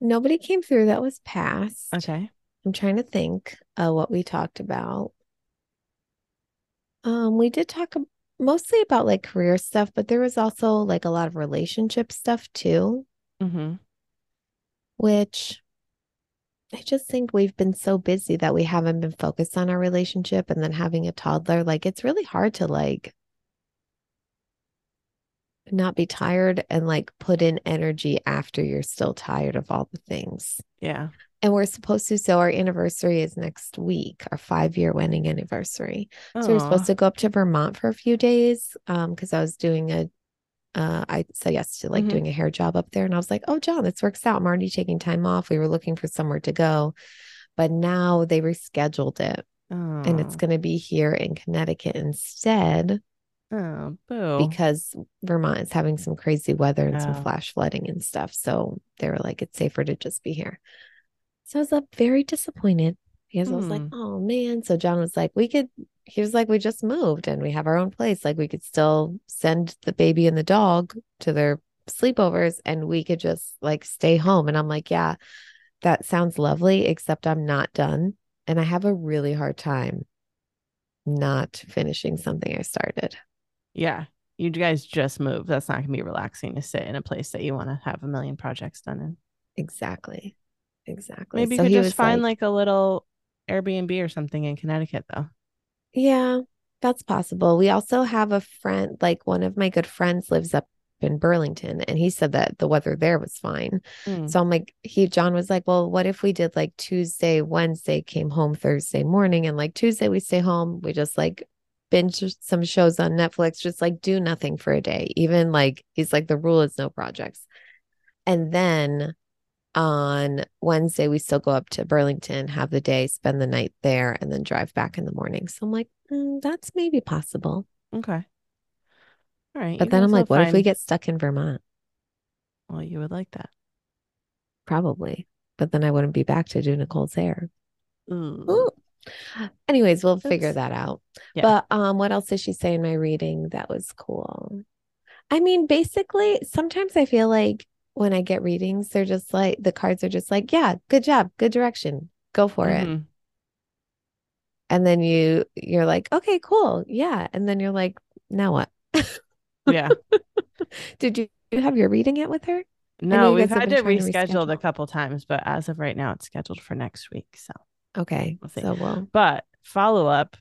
Nobody came through that was passed. Okay. I'm trying to think uh, what we talked about. Um, we did talk mostly about like career stuff, but there was also like a lot of relationship stuff too. Mm-hmm which I just think we've been so busy that we haven't been focused on our relationship and then having a toddler like it's really hard to like not be tired and like put in energy after you're still tired of all the things. Yeah. And we're supposed to so our anniversary is next week, our 5-year wedding anniversary. Aww. So we're supposed to go up to Vermont for a few days um cuz I was doing a uh, I said yes to like mm-hmm. doing a hair job up there. And I was like, oh, John, this works out. I'm already taking time off. We were looking for somewhere to go, but now they rescheduled it oh. and it's going to be here in Connecticut instead. Oh, boo. Because Vermont is having some crazy weather and oh. some flash flooding and stuff. So they were like, it's safer to just be here. So I was up very disappointed because hmm. I was like, hmm. oh man. So John was like, we could, he was like, we just moved and we have our own place. Like we could still send the baby and the dog to their sleepovers and we could just like stay home. And I'm like, yeah, that sounds lovely, except I'm not done. And I have a really hard time not finishing something I started. Yeah. You guys just moved. That's not going to be relaxing to sit in a place that you want to have a million projects done in. Exactly. Exactly. Maybe so you could just find like, like a little Airbnb or something in Connecticut, though. Yeah, that's possible. We also have a friend, like one of my good friends lives up in Burlington, and he said that the weather there was fine. Mm. So I'm like, he, John was like, well, what if we did like Tuesday, Wednesday, came home Thursday morning, and like Tuesday, we stay home, we just like binge some shows on Netflix, just like do nothing for a day. Even like, he's like, the rule is no projects. And then on Wednesday, we still go up to Burlington, have the day, spend the night there, and then drive back in the morning. So I'm like, mm, that's maybe possible. Okay. All right. But then I'm like, what find... if we get stuck in Vermont? Well, you would like that. Probably. But then I wouldn't be back to do Nicole's hair. Mm. Anyways, we'll figure that out. Yeah. But um, what else did she say in my reading that was cool? I mean, basically, sometimes I feel like when I get readings, they're just like the cards are just like, yeah, good job, good direction, go for mm-hmm. it. And then you you're like, okay, cool, yeah. And then you're like, now what? yeah. Did you, you have your reading yet with her? No, we've had to reschedule to a couple times, but as of right now, it's scheduled for next week. So okay, we'll. So well, but follow up.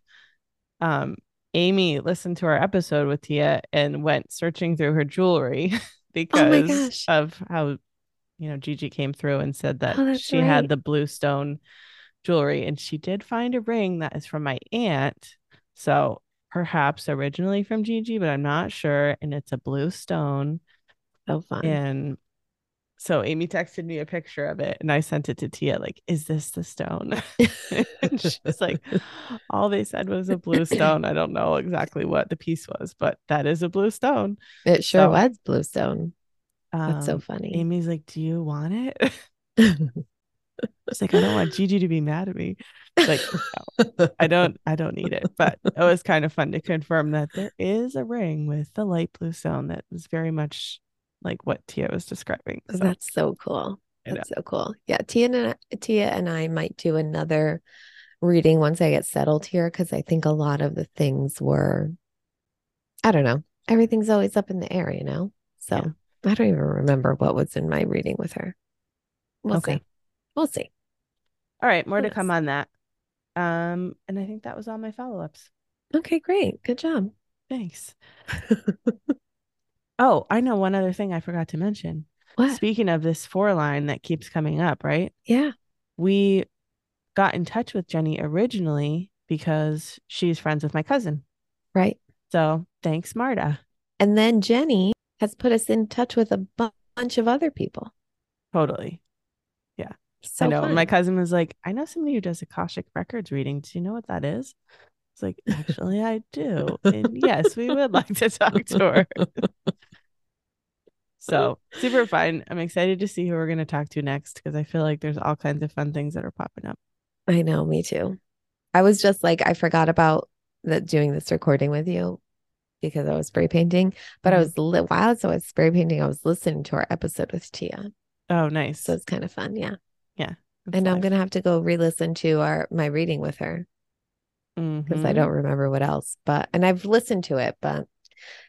Um, Amy listened to our episode with Tia and went searching through her jewelry because oh of how you know Gigi came through and said that oh, she right. had the blue stone jewelry and she did find a ring that is from my aunt. So perhaps originally from Gigi, but I'm not sure. And it's a blue stone. So fun. And so Amy texted me a picture of it and I sent it to Tia, like, is this the stone? and she's like, all they said was a blue stone. I don't know exactly what the piece was, but that is a blue stone. It sure so, was blue stone. That's um, so funny. Amy's like, do you want it? It's like, I don't want Gigi to be mad at me. Like, no, I don't, I don't need it. But it was kind of fun to confirm that there is a ring with the light blue stone that is very much like what Tia was describing. So. That's so cool. That's so cool. Yeah, Tia and Tia and I might do another reading once I get settled here because I think a lot of the things were, I don't know, everything's always up in the air, you know. So yeah. I don't even remember what was in my reading with her. We'll okay. see. We'll see. All right, more to come on that. Um, and I think that was all my follow ups. Okay, great. Good job. Thanks. Oh, I know one other thing I forgot to mention. What? Speaking of this four line that keeps coming up, right? Yeah. We got in touch with Jeni originally because she's friends with my cousin. Right. So thanks, Marta. And then Jeni has put us in touch with a bu- bunch of other people. Totally. Yeah. So I know. Fun. My cousin was like, I know somebody who does Akashic Records reading. Do you know what that is? It's like, actually, I do. And yes, we would like to talk to her. So super fun. I'm excited to see who we're going to talk to next because I feel like there's all kinds of fun things that are popping up. I know, me too. I was just like, I forgot about that doing this recording with you because I was spray painting, but mm-hmm. I was li- while so I was spray painting, I was listening to our episode with Tia. Oh, nice. So it's kind of fun. Yeah. Yeah. And I'm going to have to go re listen to our my reading with her because mm-hmm. I don't remember what else, but and I've listened to it, but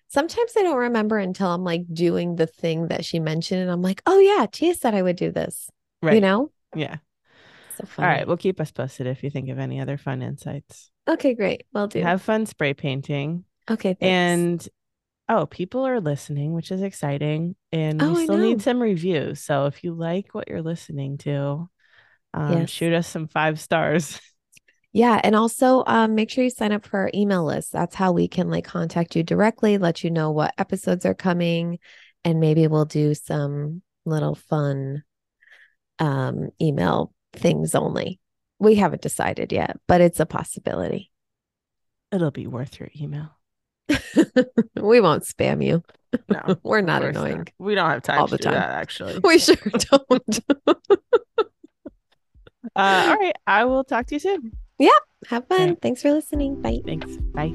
sometimes I don't remember until I'm like doing the thing that she mentioned. And I'm like, oh, yeah, Tia said I would do this. Right. You know? Yeah. So fun. All right. Well, keep us posted if you think of any other fun insights. Okay, great. Well, do. Have fun spray painting. Okay. Thanks. And oh, people are listening, which is exciting. And oh, we still need some reviews. So if you like what you're listening to, um, yes. shoot us some five stars. Yeah. And also um, make sure you sign up for our email list. That's how we can like contact you directly, let you know what episodes are coming, and maybe we'll do some little fun um, email things only. We haven't decided yet, but it's a possibility. It'll be worth your email. we won't spam you. No, we're not annoying. Not. We don't have time all the time. That, actually, we sure don't. uh, all right, I will talk to you soon. Yeah, have fun. Thanks for listening. Bye. Thanks. Bye.